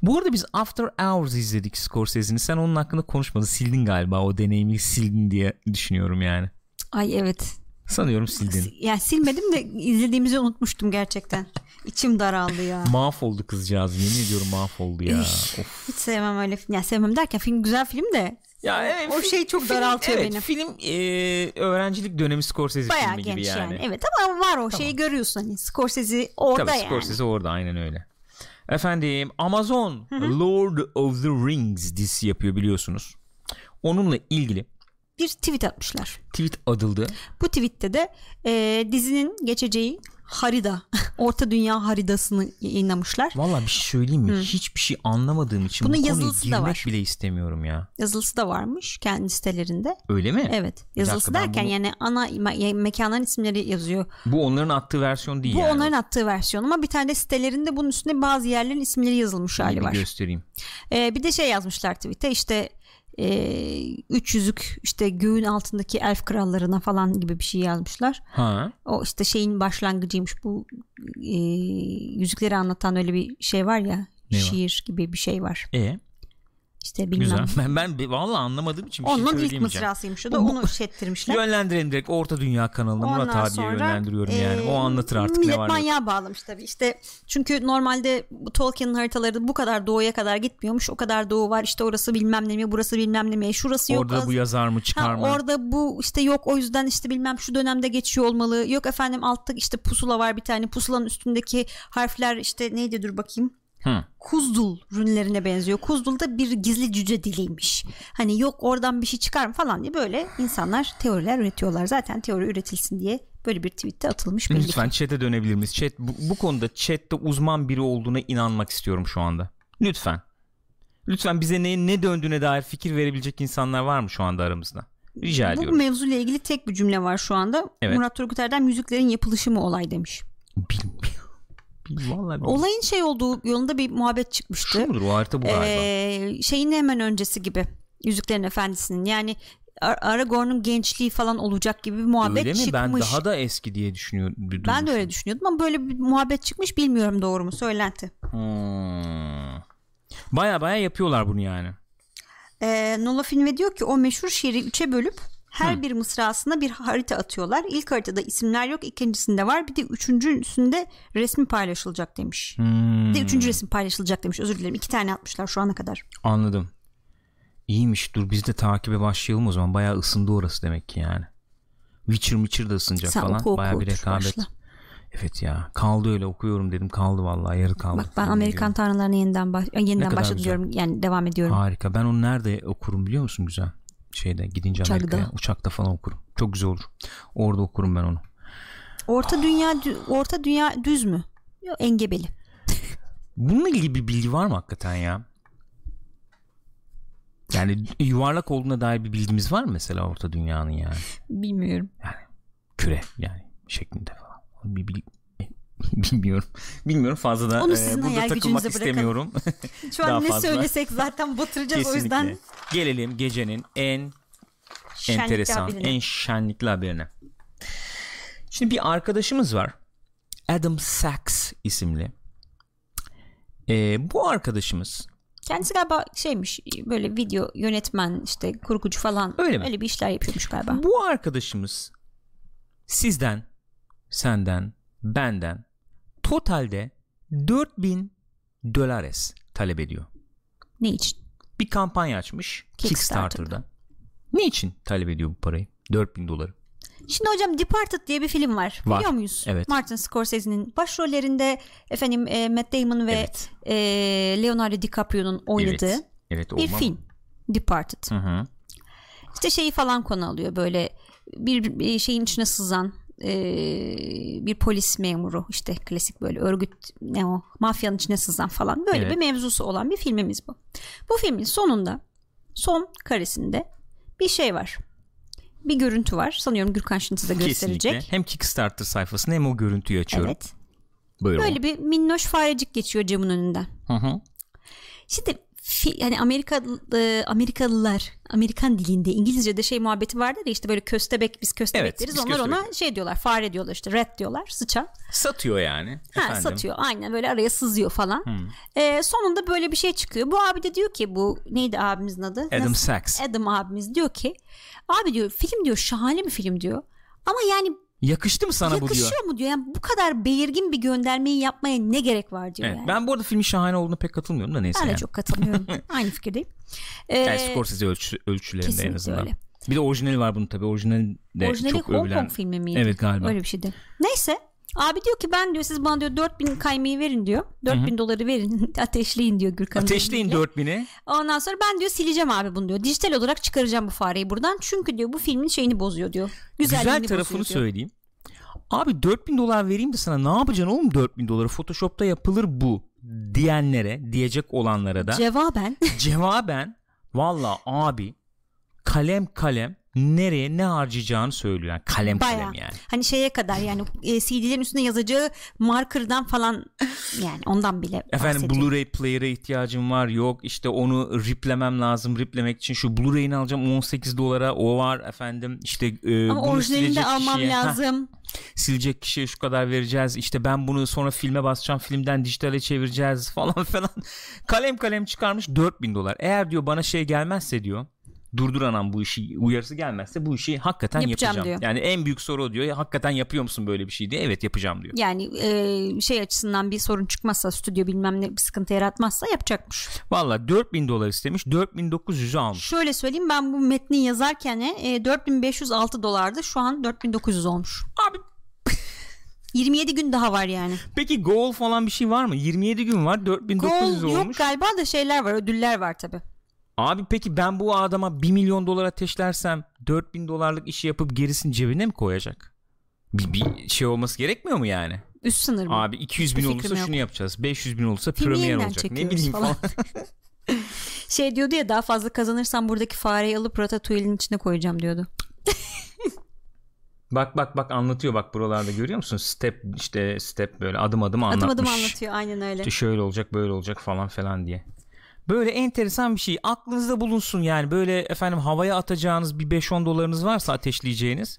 bu arada biz After Hours izledik Scorsese'nin sen onun hakkında konuşmadın sildin galiba o deneyimi sildin diye düşünüyorum yani Ay evet. sanıyorum sildin Yani silmedim de izlediğimizi unutmuştum gerçekten. İçim daraldı ya. mahvoldu kızcağız yemin ediyorum mahvoldu ya Üf. of. Hiç sevmem öyle film. Yani sevmem derken film güzel film de Ya evet, O film- şey çok film- daraltıyor evet, beni. Film e, öğrencilik dönemi Scorsese bayağı filmi genç gibi yani. yani. Evet ama var o şeyi görüyorsun hani Scorsese orada Tabii yani. Scorsese orada aynen öyle. Efendim Amazon Lord of the Rings dizisi yapıyor biliyorsunuz. Onunla ilgili Bir tweet atmışlar. tweet adıldı. Bu tweette de e, dizinin geçeceği harita, Orta Dünya haritasını yayınlamışlar. Valla bir şey söyleyeyim mi? Hiçbir şey anlamadığım için Bunun bu konuya girmek var. bile istemiyorum ya. Yazılısı da varmış kendi sitelerinde. Öyle mi? Evet. Yazılısı dakika, derken bunu- yani ana me- mekanların isimleri yazıyor. Bu onların attığı versiyon değil Bu yani. onların attığı versiyon ama bir tane de sitelerinde bunun üstünde bazı yerlerin isimleri yazılmış hali Bir var. göstereyim. Ee, bir de şey yazmışlar tweet'te işte e, üç yüzük işte göğün altındaki elf krallarına falan gibi bir şey yazmışlar. Ha. O işte şeyin başlangıcıymış bu e, yüzükleri anlatan öyle bir şey var ya Ne var? şiir gibi bir şey var. E İşte bilmem. güzel. Ben, ben vallahi anlamadığım için bir şey Onun ilk söyleyemeyeceğim. mısrasıymış da onu şey ettirmişler. Yönlendirelim direkt Orta Dünya kanalına Murat Ondan abiye sonra, yönlendiriyorum yani. e, O anlatır artık millet ne var yok. manyağa bağlamış tabii işte çünkü normalde Tolkien'in haritaları bu kadar doğuya kadar gitmiyormuş o kadar doğu var işte orası bilmem ne mi burası bilmem ne mi şurası yok Orada bu yazar mı çıkar mı? orada bu işte yok o yüzden işte bilmem şu dönemde geçiyor olmalı yok efendim altta işte pusula var bir tane pusulanın üstündeki harfler işte neydi dur bakayım Hı. Kuzdul rünlerine benziyor. Kuzdul da bir gizli cüce diliymiş. Hani yok oradan bir şey çıkar mı falan diye böyle insanlar teoriler üretiyorlar. Zaten teori üretilsin diye böyle bir tweette atılmış belli. Lütfen chat'e dönebilir miyiz? Chat, bu, bu konuda chat'te uzman biri olduğuna inanmak istiyorum şu anda. Lütfen. Lütfen bize ne, ne döndüğüne dair fikir verebilecek insanlar var mı şu anda aramızda? Rica Bu ediyorum. mevzuyla ilgili tek bir cümle var şu anda. Evet. Murat Turgut müziklerin yapılışı mı olay demiş. Bilmiyorum. Vallahi Olayın şey olduğu yolunda bir muhabbet çıkmıştı. Şu mudur o harita bu galiba. Ee, şeyin hemen öncesi gibi. Yüzüklerin Efendisi'nin yani Ar- Aragorn'un gençliği falan olacak gibi bir muhabbet Öyle mi? çıkmış. Ben daha da eski diye düşünüyorum. Ben de öyle düşünüyordum ama böyle bir muhabbet çıkmış bilmiyorum doğru mu söylenti. Hmm. Baya baya yapıyorlar bunu yani. Ee, Nola Filme diyor ki o meşhur şiiri üçe bölüp her bir mısrasına bir harita atıyorlar. İlk haritada isimler yok ikincisinde var bir de üçüncüsünde resmi paylaşılacak demiş. Hmm. Bir de üçüncü resim paylaşılacak demiş özür dilerim iki tane atmışlar şu ana kadar. Anladım. İyiymiş. Dur biz de takibe başlayalım o zaman. Bayağı ısındı orası demek ki yani. Witcher Witcher da ısınacak Sen falan. oku oku Bayağı bir rekabet. başla. Evet ya. Kaldı öyle okuyorum dedim. Kaldı vallahi. Yarı kaldı. Bak ben Amerikan ediyorum. tanrılarına yeniden baş yeniden diyorum yani devam ediyorum. Harika. Ben onu nerede okurum biliyor musun güzel? Şeyde gidince Uçakta. Amerika'ya. Uçakta falan okurum. Çok güzel olur. Orada okurum ben onu. Orta dünya dü- orta dünya düz mü? Yok engebeli. Bununla ilgili bir bilgi var mı hakikaten ya? Yani yuvarlak olduğuna dair bir bilgimiz var mı mesela orta dünyanın yani? Bilmiyorum. küre yani şeklinde falan. Bir, bil- bilmiyorum. Bilmiyorum fazla da Onu e, sizin burada hayal takılmak istemiyorum. Şu Daha an ne fazla. söylesek zaten batıracağız o yüzden. Gelelim gecenin en şenlikli enteresan, haberine. en şenlikli haberine. Şimdi bir arkadaşımız var. Adam Sachs isimli. Ee, bu arkadaşımız Kendisi galiba şeymiş böyle video yönetmen işte kurgucu falan Öyle mi? öyle bir işler yapıyormuş galiba. bu arkadaşımız sizden, senden, benden totalde 4000 dolares talep ediyor. Ne için? Bir kampanya açmış Kickstarter'da. Kickstarter'da. Ne için talep ediyor bu parayı? 4000 doları. Şimdi hocam Departed diye bir film var. Var. Biliyor muyuz? Evet. Martin Scorsese'nin başrollerinde efendim e, Matt Damon ve Evet. e, Leonardo DiCaprio'nun oynadığı Evet. Evet bir film. Departed. Hı hı. İşte şeyi falan konu alıyor böyle bir şeyin içine sızan e, bir polis memuru işte klasik böyle örgüt ne o mafyanın içine sızan falan böyle Evet. bir mevzusu olan bir filmimiz bu. Bu filmin sonunda son karesinde bir şey var. Bir görüntü var. Sanıyorum Gürkan şimdi size gösterecek. Kesinlikle. Hem Kickstarter sayfasını hem o görüntüyü açıyorum. Evet. Buyurun. Böyle bir minnoş farecik geçiyor camın önünden. Hı hı. Şimdi fi, hani Amerika e, Amerikalılar Amerikan dilinde İngilizce'de şey muhabbeti vardır ya işte böyle köstebek biz köstebek Evet, deriz. biz Onlar ona köstebek. şey diyorlar fare diyorlar işte red diyorlar sıçan. Satıyor yani. Ha, efendim. satıyor aynen böyle araya sızıyor falan. E, sonunda böyle bir şey çıkıyor. Bu abi de diyor ki bu neydi abimizin adı? Adam Nasıl? Sachs. Adam abimiz diyor ki abi diyor film diyor şahane bir film diyor. Ama yani Yakıştı mı sana bu diyor. yakışıyor mu diyor. Yani bu kadar belirgin bir göndermeyi yapmaya ne gerek var diyor Evet, yani. Ben bu arada filmin şahane olduğuna pek katılmıyorum da neyse Ben de yani. çok katılmıyorum. Aynı fikirdeyim. Ee, Yani Scorsese ölçü, ölçülerinde en azından. öyle. Bir de orijinali var bunun tabii. Orijinali de Orijinali çok Hong övülen. Kong filmi miydi? Evet galiba. Öyle bir şeydi. Neyse. Abi diyor ki ben diyor siz bana diyor 4000 kaymayı verin diyor. 4000 doları verin ateşleyin diyor Gürkan'ın Ateşleyin dediğiyle. 4000'i. Ondan sonra ben diyor sileceğim abi bunu diyor. Dijital olarak çıkaracağım bu fareyi buradan. Çünkü diyor bu filmin şeyini bozuyor diyor. Güzel tarafını söyleyeyim. Abi 4000 dolar vereyim de sana ne yapacaksın oğlum 4000 doları Photoshop'ta yapılır bu diyenlere diyecek olanlara da Cevaben cevaben valla abi kalem kalem nereye ne harcayacağını söylüyor. Yani kalem Baya. kalem yani. Hani şeye kadar yani e, CD'lerin üstüne yazacağı markerdan falan yani ondan bile Efendim. Blu-ray player'a ihtiyacım var yok işte onu riplemem lazım riplemek için şu Blu-ray'ini alacağım 18 dolara o var efendim işte e, Ama orijinalini de almam kişiye- Heh, lazım. silecek kişiye şu kadar vereceğiz işte ben bunu sonra filme basacağım filmden dijitale çevireceğiz falan falan kalem kalem çıkarmış 4000 dolar eğer diyor bana şey gelmezse diyor durdur anam bu işi uyarısı gelmezse bu işi hakikaten Yapacağım yapacağım. diyor. Yani en büyük soru diyor. "Ya Hakikaten yapıyor musun böyle bir şey diye. Evet yapacağım diyor. Yani e, şey açısından bir sorun çıkmazsa stüdyo bilmem ne bir sıkıntı yaratmazsa yapacakmış. Valla 4000 dolar istemiş 4900'ü almış. Şöyle söyleyeyim ben bu metni yazarken e, 4506 dolardı şu an 4900 olmuş. Abi 27 gün daha var yani. Peki goal falan bir şey var mı? 27 gün var 4900 Gol olmuş. yok galiba da şeyler var ödüller var tabi. Abi peki ben bu adama 1 milyon dolar ateşlersem 4000 dolarlık işi yapıp gerisini cebine mi koyacak? Bir, bir şey olması gerekmiyor mu yani? Üst sınır mı? Abi 200 bin Hiçbir olursa fikrim yok. şunu yapacağız. 500 bin olursa Filmi premier olacak. Ne bileyim falan. falan. Şey diyordu ya daha fazla kazanırsam buradaki fareyi alıp ratatouille'in içine koyacağım diyordu. bak bak bak anlatıyor bak buralarda görüyor musun? Step işte step böyle adım adım anlatmış. Adım adım anlatıyor aynen öyle. İşte şöyle olacak böyle olacak falan falan diye. Böyle enteresan bir şey aklınızda bulunsun yani böyle efendim havaya atacağınız bir 5-10 dolarınız varsa ateşleyeceğiniz.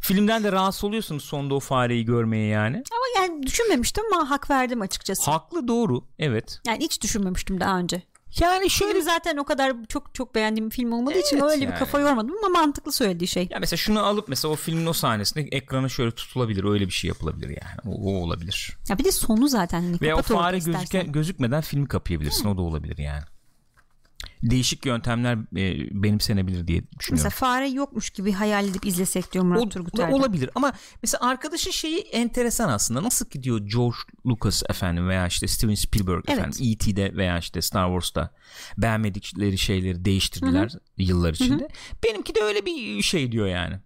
Filmden de rahatsız oluyorsunuz sonunda o fareyi görmeye yani. Ama yani düşünmemiştim ama hak verdim açıkçası. Haklı doğru evet. Yani hiç düşünmemiştim daha önce. Yani şöyle Film zaten o kadar çok çok beğendiğim bir film olmadığı için Evet öyle yani. bir kafa yormadım ama mantıklı söylediği şey. ya mesela şunu alıp mesela o filmin o sahnesinde ekrana şöyle tutulabilir öyle bir şey yapılabilir yani o, o olabilir. Ya bir de sonu zaten hani Veya o fare gözüken, gözükmeden filmi kapayabilirsin o da olabilir yani. Değişik yöntemler e, benimsenebilir diye düşünüyorum. Mesela fare yokmuş gibi hayal edip izlesek diyor Murat O- Turgut Erdem. olabilir ama mesela arkadaşın şeyi enteresan aslında nasıl ki diyor George Lucas efendim veya işte Steven Spielberg Evet. efendim E.T.'de veya işte Star Wars'ta beğenmedikleri şeyleri değiştirdiler yıllar içinde. Benimki de öyle bir şey diyor yani.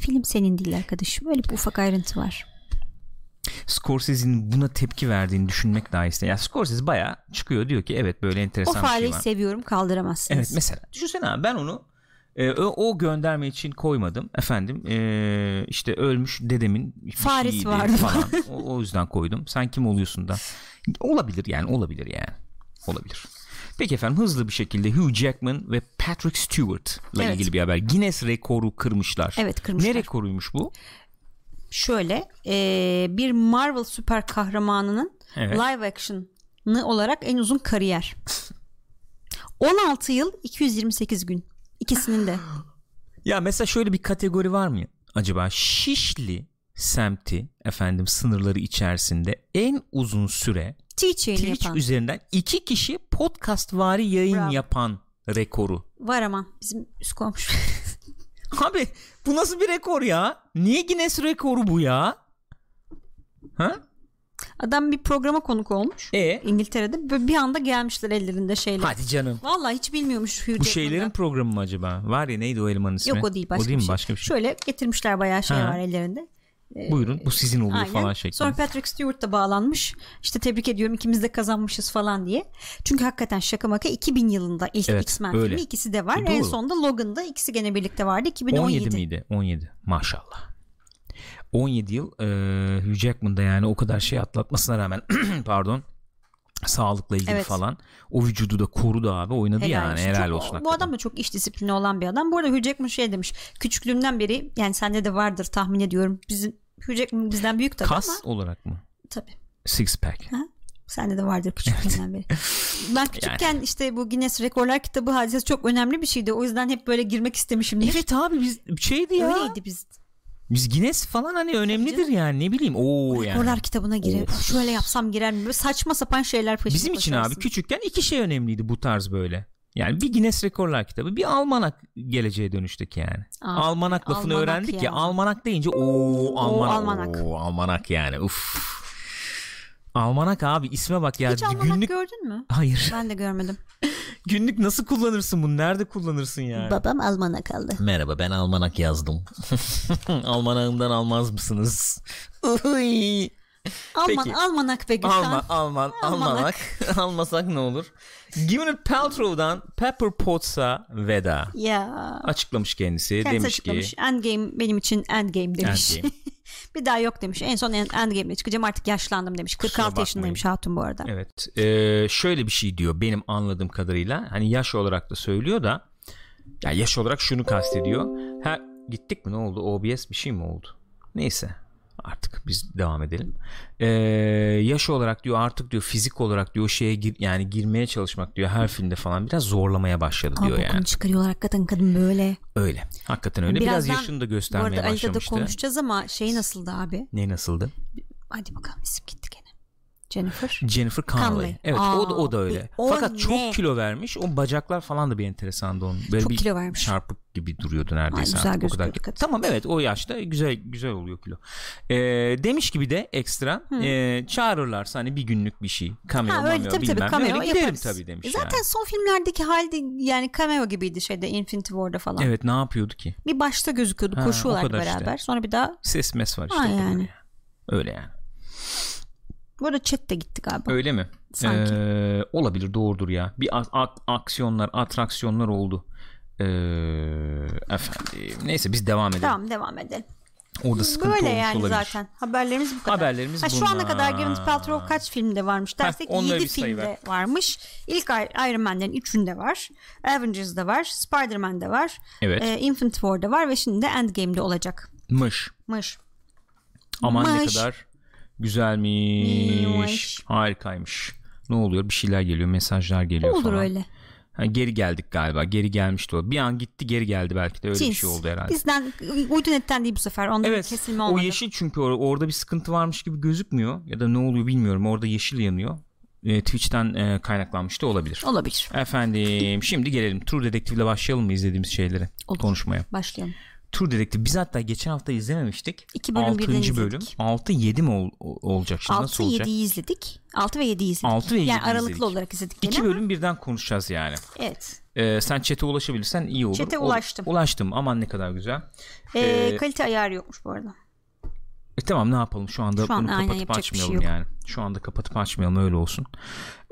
Film senin değil arkadaşım. Böyle bir ufak ayrıntı var. Scorsese'nin buna tepki verdiğini düşünmek daha istedim. Yani Scorsese bayağı çıkıyor diyor ki evet böyle O enteresan bir şey var. seviyorum kaldıramazsınız. Evet mesela düşünsene abi ben onu e, o, o gönderme için koymadım efendim e, işte ölmüş dedemin Faresi vardı. falan o, o yüzden koydum sen kim oluyorsun da olabilir yani olabilir yani olabilir peki efendim hızlı bir şekilde Hugh Jackman ve Patrick Stewart ile Evet. ilgili bir haber Guinness rekoru kırmışlar Evet, kırmışlar. ne rekoruymuş bu şöyle e, bir Marvel süper kahramanının Evet. live action'ı olarak en uzun kariyer. 16 yıl 228 gün. İkisinin de. Ya mesela şöyle bir kategori var mı acaba? Şişli semti efendim sınırları içerisinde en uzun süre Twitch Twitch yapan. üzerinden iki kişi podcast vari yayın Bravo. yapan rekoru. Var ama bizim üst komşu. Abi bu nasıl bir rekor ya? Niye Guinness rekoru bu ya? Ha? Adam bir programa konuk olmuş. E İngiltere'de Böyle bir anda gelmişler ellerinde şeyler. hadi canım. Vallahi hiç bilmiyormuş Hugh Bu şeylerin programı mı acaba? Var ya neydi o elemanın ismi? Yok o değil başka o değil bir şey. başka bir şey? Şöyle getirmişler bayağı şey Ha. var ellerinde. Buyurun bu sizin oluyor Aynen. falan şeklinde. Sonra Patrick Stewart da bağlanmış. İşte tebrik ediyorum ikimiz de kazanmışız falan diye. Çünkü hakikaten şaka maka 2000 yılında ilk Evet, X-Men öyle. filmi ikisi de var. E, en doğru. sonunda Logan'da ikisi gene birlikte vardı 2017. 17 miydi? 17. Maşallah. 17 yıl e, Hugh Jackman da yani o kadar şey atlatmasına rağmen pardon sağlıkla ilgili Evet. falan o vücudu da korudu abi oynadı yani olsun. helal Çok- olsun. Bu hakikaten. adam da çok iş disiplini olan bir adam. Bu arada Hugh Jackman şey demiş. Küçüklüğümden beri yani sende de vardır tahmin ediyorum. Bizim Hugh Jackman bizden büyük tabii Kas ama olarak mı? tabii. Six pack. Sende de vardır küçüklüğünden beri. Ben küçükken işte bu Guinness Rekorlar kitabı hadisesi çok önemli bir şeydi. O yüzden hep böyle girmek istemişimdir. Evet abi biz şeydi ya. Öyleydi biz. Biz Guinness falan hani önemlidir yani ne bileyim. Oo yani. Rekorlar kitabına girer. Şöyle yapsam girer mi? Böyle saçma sapan şeyler peşinde Bizim için abi küçükken iki şey önemliydi bu tarz böyle. Yani bir Guinness Rekorlar kitabı, bir almanak geleceğe dönüştük yani. Aa, almanak lafını almanak öğrendik ya. ya. Almanak deyince o almanak. almanak. Oo, almanak yani. Uf. Almanak abi isme bak ya. Hiç almanak günlük gördün mü? Hayır. Ben de görmedim. günlük nasıl kullanırsın bunu? Nerede kullanırsın yani? Babam almanak aldı. Merhaba ben almanak yazdım. Almanağımdan almaz mısınız? Uy. Alman, Peki. almanak be Gülşen. Alman, Alman, Almanak. almanak. Almasak ne olur? Gwyneth Paltrow'dan Pepper Potts'a veda. Ya. Açıklamış kendisi. Kendisi demiş açıklamış. ki Endgame benim için endgame demiş. Endgame. Bir daha yok demiş. En son end- endgame'le çıkacağım artık yaşlandım demiş. Kusura 46 bakmayın. yaşındaymış hatun bu arada. Evet. Ee, şöyle bir şey diyor benim anladığım kadarıyla. Hani yaş olarak da söylüyor da ya yaş olarak şunu kastediyor. Ha gittik mi ne oldu? OBS bir şey mi oldu? Neyse. Artık biz devam edelim. Ee, yaş olarak diyor artık diyor fizik olarak diyor şeye gir, yani girmeye çalışmak diyor her filmde falan biraz zorlamaya başladı Ama diyor yani. çıkarıyorlar hakikaten kadın böyle. Öyle. Hakikaten öyle. Biraz, Birazdan yaşını da Bu göstermeye arada Ali'de de başlamıştı. konuşacağız ama şey nasıldı abi? Ne nasıldı? Hadi bakalım isim gitti. Jennifer. Jennifer Connelly. Connelly. Evet Aa, o da o da öyle. o Fakat ne? çok kilo vermiş. O bacaklar falan da bir enteresandı onun. Böyle Çok bir kilo vermiş. çarpık gibi duruyordu neredeyse. Ay, güzel artık o kadar. kadın. Tamam evet o yaşta güzel güzel oluyor kilo. Ee, demiş gibi de ekstra e, çağırırlarsa hani bir günlük bir şey. Cameo, Ha öyle mameo, tabii tabii bilmem ne. cameo Giderim yaparız. tabii demiş E Zaten yani. son filmlerdeki halde yani cameo gibiydi şeyde Infinity War'da falan. Evet ne yapıyordu ki? Bir başta gözüküyordu Ha, koşuyorlardı kadar işte. beraber. Sonra bir daha Ses mes var işte. Ha, yani. Öyle yani. Bu arada chat de gitti galiba. Öyle mi? Sanki. Ee, olabilir doğrudur ya. Bir a- a- aksiyonlar, atraksiyonlar oldu. Ee, efendim neyse biz devam edelim. Tamam devam edelim. Orada sıkıntı Böyle olmuş yani olabilir. zaten. Haberlerimiz bu kadar. Haberlerimiz ha, şu ana bunlar. kadar Gwyneth Paltrow kaç filmde varmış dersek onları 7 bir sayı filmde ver. varmış. İlk Ir- Iron Man'lerin 3'ünde var. Avengers'da var. Spider-Man'de var. Evet. E, Infinity War'da var ve şimdi de Endgame'de olacak. Mış. Mış. Aman ne Mış. kadar güzelmiş. Mış. Harikaymış. Ne oluyor? Bir şeyler geliyor, mesajlar geliyor Olur falan. öyle. Ha, geri geldik galiba. Geri gelmişti o. Bir an gitti geri geldi belki de öyle bir Cins. şey oldu herhalde. Bizden uydu netten değil bu sefer. Onda bir Evet kesilme o olmadı. yeşil çünkü or- orada bir sıkıntı varmış gibi gözükmüyor ya da ne oluyor bilmiyorum orada yeşil yanıyor e, Twitch'ten e, kaynaklanmış da olabilir. Olabilir. Efendim şimdi gelelim True Detective'le başlayalım mı izlediğimiz şeyleri Olur. konuşmaya. Başlayalım. True Detective biz hatta geçen hafta izlememiştik. İki bölüm birden 6. bölüm. izledik. 6 7 mi ol- olacak şimdi 6 nasıl olacak? 7'yi izledik. 6 ve 7'yi izledik. 6 ve 7'yi yani aralıklı izledik. olarak izledik. gene İki ama- bölüm birden konuşacağız yani. Evet. Ee, sen chat'e ulaşabilirsen iyi olur. Ol- ulaştım. ulaştım aman ne kadar güzel. Ee, Ee, kalite ayarı yokmuş bu arada. E tamam ne yapalım şu anda Şu an bunu aynen kapatıp şey açmayalım yok. yani. Şu anda kapatıp açmayalım öyle olsun.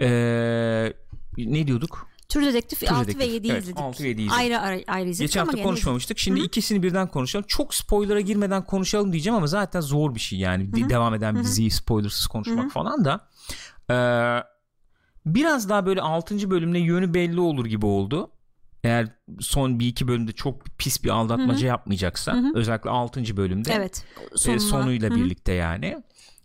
Ee, ne diyorduk? True Detective True 6 ve Detective. 7'yi Evet, izledik. 6 ve 7'yi izledik. Ayrı ayrı, ayrı izledik Geçen hafta konuşmamıştık. Şimdi ikisini birden konuşalım. Çok spoiler'a girmeden konuşalım diyeceğim ama zaten zor bir şey yani. Bir Devam eden bir diziyi spoilersız konuşmak falan da. Ee, biraz daha böyle 6. bölümle yönü belli olur gibi oldu. eğer son bir iki bölümde çok pis bir aldatmaca yapmayacaksa özellikle 6. bölümde Evet. e, sonuyla Hı hı. birlikte yani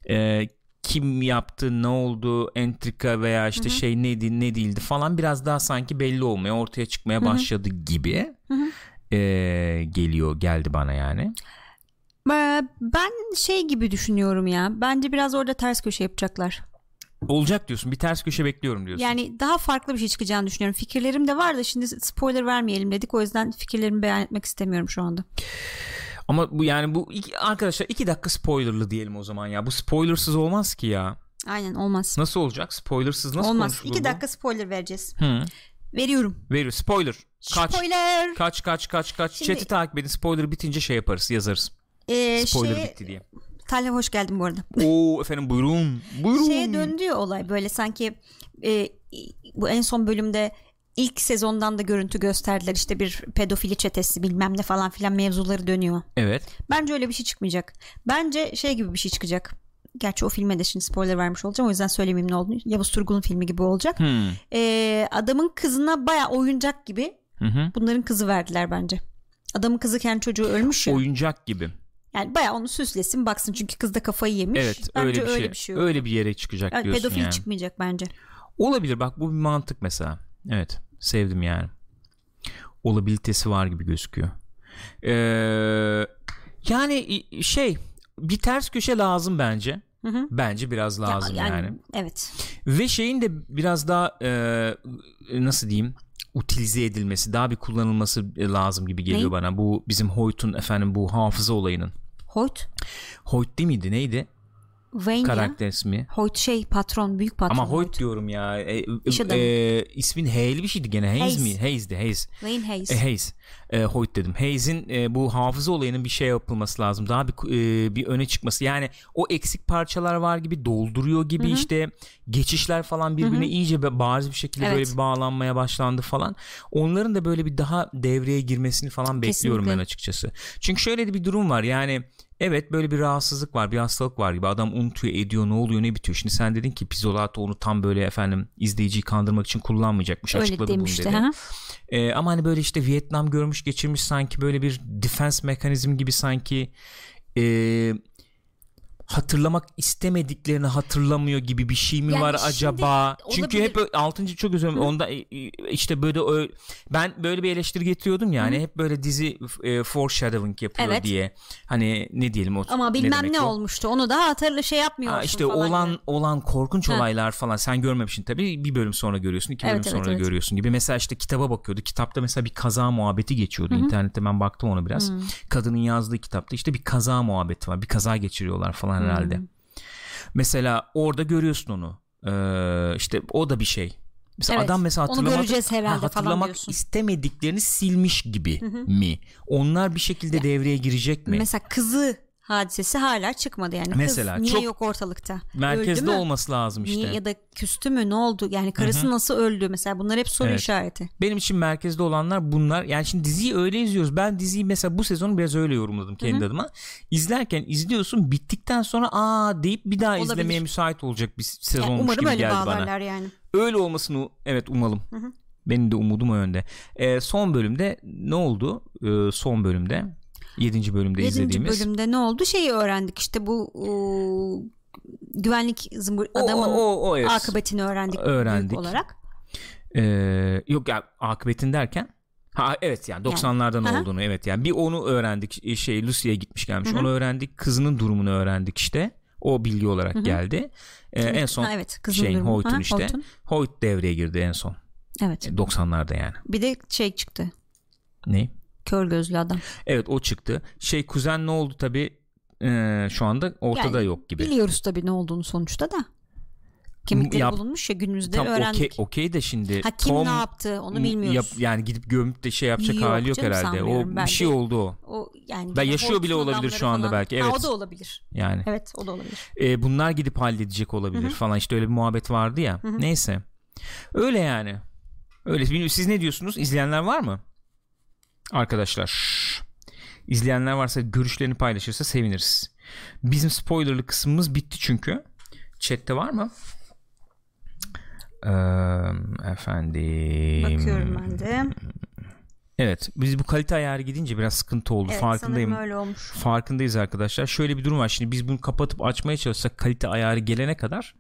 e, kim yaptı ne oldu entrika veya işte şey neydi ne değildi falan biraz daha sanki belli olmaya ortaya çıkmaya başladı gibi e, geliyor geldi bana yani. Ben şey gibi düşünüyorum ya. Bence biraz orada ters köşe yapacaklar. Olacak diyorsun bir ters köşe bekliyorum diyorsun. Yani daha farklı bir şey çıkacağını düşünüyorum. Fikirlerim de var da şimdi spoiler vermeyelim dedik. O yüzden fikirlerimi beyan etmek istemiyorum şu anda. Ama bu yani bu iki, arkadaşlar iki dakika spoilerlı diyelim o zaman ya. Bu spoilersız olmaz ki ya. Aynen olmaz. Nasıl olacak? Spoilersız nasıl olmaz. konuşulur İki bu? dakika spoiler vereceğiz. Hı. Veriyorum. Veriyor. Spoiler. Kaç. Spoiler. Kaç kaç kaç kaç. Şimdi- Chat'i takip edin. Spoiler bitince şey yaparız yazarız. Ee, Spoiler şeye- bitti diye. Talha hoş geldin bu arada. Oo efendim buyurun. Buyurun. Şeye döndü olay böyle sanki e, bu en son bölümde ilk sezondan da görüntü gösterdiler işte bir pedofili çetesi bilmem ne falan filan mevzuları dönüyor. Evet. Bence öyle bir şey çıkmayacak. Bence şey gibi bir şey çıkacak. Gerçi o filme de şimdi spoiler vermiş olacağım o yüzden söylemeyeyim ne olduğunu. Yavuz Turgul'un filmi gibi olacak. Hmm. Ee, adamın kızına baya oyuncak gibi Hı hı. bunların kızı verdiler bence. Adamın kızı kendi çocuğu ölmüş ya. Oyuncak gibi. Yani baya onu süslesin baksın çünkü kız da kafayı yemiş. Evet bence öyle bir öyle şey. bir şey öyle bir yere çıkacak Yani diyorsun pedofil yani. çıkmayacak bence. Olabilir bak bu bir mantık mesela. Evet sevdim yani. Olabilitesi var gibi gözüküyor. Ee, yani şey bir ters köşe lazım bence. Hı hı. Bence biraz lazım Ya- yani. Evet. Ve şeyin de biraz daha e, nasıl diyeyim utilize edilmesi daha bir kullanılması lazım gibi geliyor Neyin? bana. Bu bizim Hoyt'un efendim bu hafıza olayının. Hoyt. Hoyt değil miydi neydi Wayne ya. karakter ismi? Hoyt şey patron büyük patron. Ama Hoyt diyorum ya. E, e, e, ismin Hale'li bir şeydi gene. Hayes, Hayes. mi? Hayes'di. Hayes. Wayne Hayes. E, Hayes. E, Hoyt dedim. Hayes'in e, bu hafıza olayının bir şey yapılması lazım. Daha bir e, bir öne çıkması. Yani o eksik parçalar var gibi dolduruyor gibi işte geçişler falan birbirine iyice be- bariz bir şekilde Evet. böyle bir bağlanmaya başlandı falan. Onların da böyle bir daha devreye girmesini falan bekliyorum Kesinlikle. ben açıkçası. Çünkü şöyle de bir durum var. Yani Evet böyle bir rahatsızlık var bir hastalık var gibi adam unutuyor ediyor ne oluyor ne bitiyor şimdi sen dedin ki Pizzolato onu tam böyle efendim izleyiciyi kandırmak için kullanmayacakmış Öyle açıkladı bunu demişti. dedi. ha. Ee, ama hani böyle işte Vietnam görmüş geçirmiş sanki böyle bir defense mekanizm gibi sanki ee, hatırlamak istemediklerini hatırlamıyor gibi bir şey mi Yani var acaba? Çünkü hep altıncı çok dilerim. Onda e, e, işte böyle ö- ben böyle bir eleştiri getiriyordum yani hep böyle dizi e, foreshadowing yapıyor Evet. diye. Hani ne diyelim o Ama ne bilmem ne o? olmuştu. Onu da hatırla şey yapmıyorsun Ha, işte falan olan gibi. olan korkunç Ha. olaylar falan sen görmemişsin tabii bir bölüm sonra görüyorsun iki bölüm Evet, sonra evet. görüyorsun gibi mesela işte kitaba bakıyordu kitapta mesela bir kaza muhabbeti geçiyordu internette ben baktım ona biraz kadının yazdığı kitapta işte bir kaza muhabbeti var bir kaza geçiriyorlar falan herhalde. Mesela orada görüyorsun onu. Ee, işte o da bir şey. Mesela Evet, adam mesela onu hatırlamadı, göreceğiz herhalde ha, falan hatırlamak istemediklerini silmiş gibi mi? Onlar bir şekilde devreye girecek mi? Mesela kızı hadisesi hala çıkmadı yani. Mesela Kız niye çok yok ortalıkta? Merkezde olması lazım işte. Niye ya da küstü mü ne oldu? Yani karısı nasıl öldü? Mesela bunlar hep soru Evet. işareti. Benim için merkezde olanlar bunlar. Yani şimdi diziyi öyle izliyoruz. Ben diziyi mesela bu sezonu biraz öyle yorumladım kendi adıma. İzlerken izliyorsun bittikten sonra aa deyip bir daha Olabilir. izlemeye müsait olacak bir sezon Yani umarım gibi öyle geldi bana. yani. Öyle olmasını evet umalım. Benim de umudum o yönde. Ee, son bölümde ne oldu? Ee, son bölümde 7. bölümde Yedinci izlediğimiz. bölümde ne oldu? Şeyi öğrendik işte bu ıı, güvenlik zımbır O- adamın o, o, o, evet. akıbetini öğrendik, Öğrendik. büyük olarak. Ee, yok ya akıbetin derken Ha evet yani 90'lardan Hı hı. olduğunu evet yani bir onu öğrendik e, şey Lucy'ye gitmiş gelmiş Hı hı. onu öğrendik kızının durumunu öğrendik işte o bilgi olarak geldi Ee, en son Ha, evet, şeyin. Hoyt'un işte Hoyt'un. Hoyt devreye girdi en son Evet. 90'larda yani Bir de şey çıktı. ne? Kör gözlü adam. Evet o çıktı şey kuzen ne oldu tabi şu anda ortada Yani yok gibi Biliyoruz tabii ne olduğunu sonuçta da. Kemikleri Yap- bulunmuş ya günümüzde tam öğrendik. okey okey de şimdi Ha kim Tom ne yaptı onu yap- bilmiyoruz. yani gidip gömüp de şey yapacak Yok hali yok herhalde o sanmıyorum. bir şey oldu o O yani Ben yaşıyor bile olabilir şu anda falan. belki, Ha, evet. o da olabilir. yani Evet o da olabilir. e, bunlar gidip halledecek olabilir falan işte öyle bir muhabbet vardı ya neyse öyle yani öyle bilmiyorum siz ne diyorsunuz izleyenler var mı arkadaşlar izleyenler varsa görüşlerini paylaşırsa seviniriz bizim spoilerlı kısmımız bitti çünkü chatte var mı Ee, efendim Bakıyorum ben de. Evet biz bu kalite ayarı gidince biraz sıkıntı oldu Evet, farkındayım. öyle olmuş. Farkındayız arkadaşlar. Şöyle bir durum var. Şimdi biz bunu kapatıp açmaya çalışsak kalite ayarı gelene kadar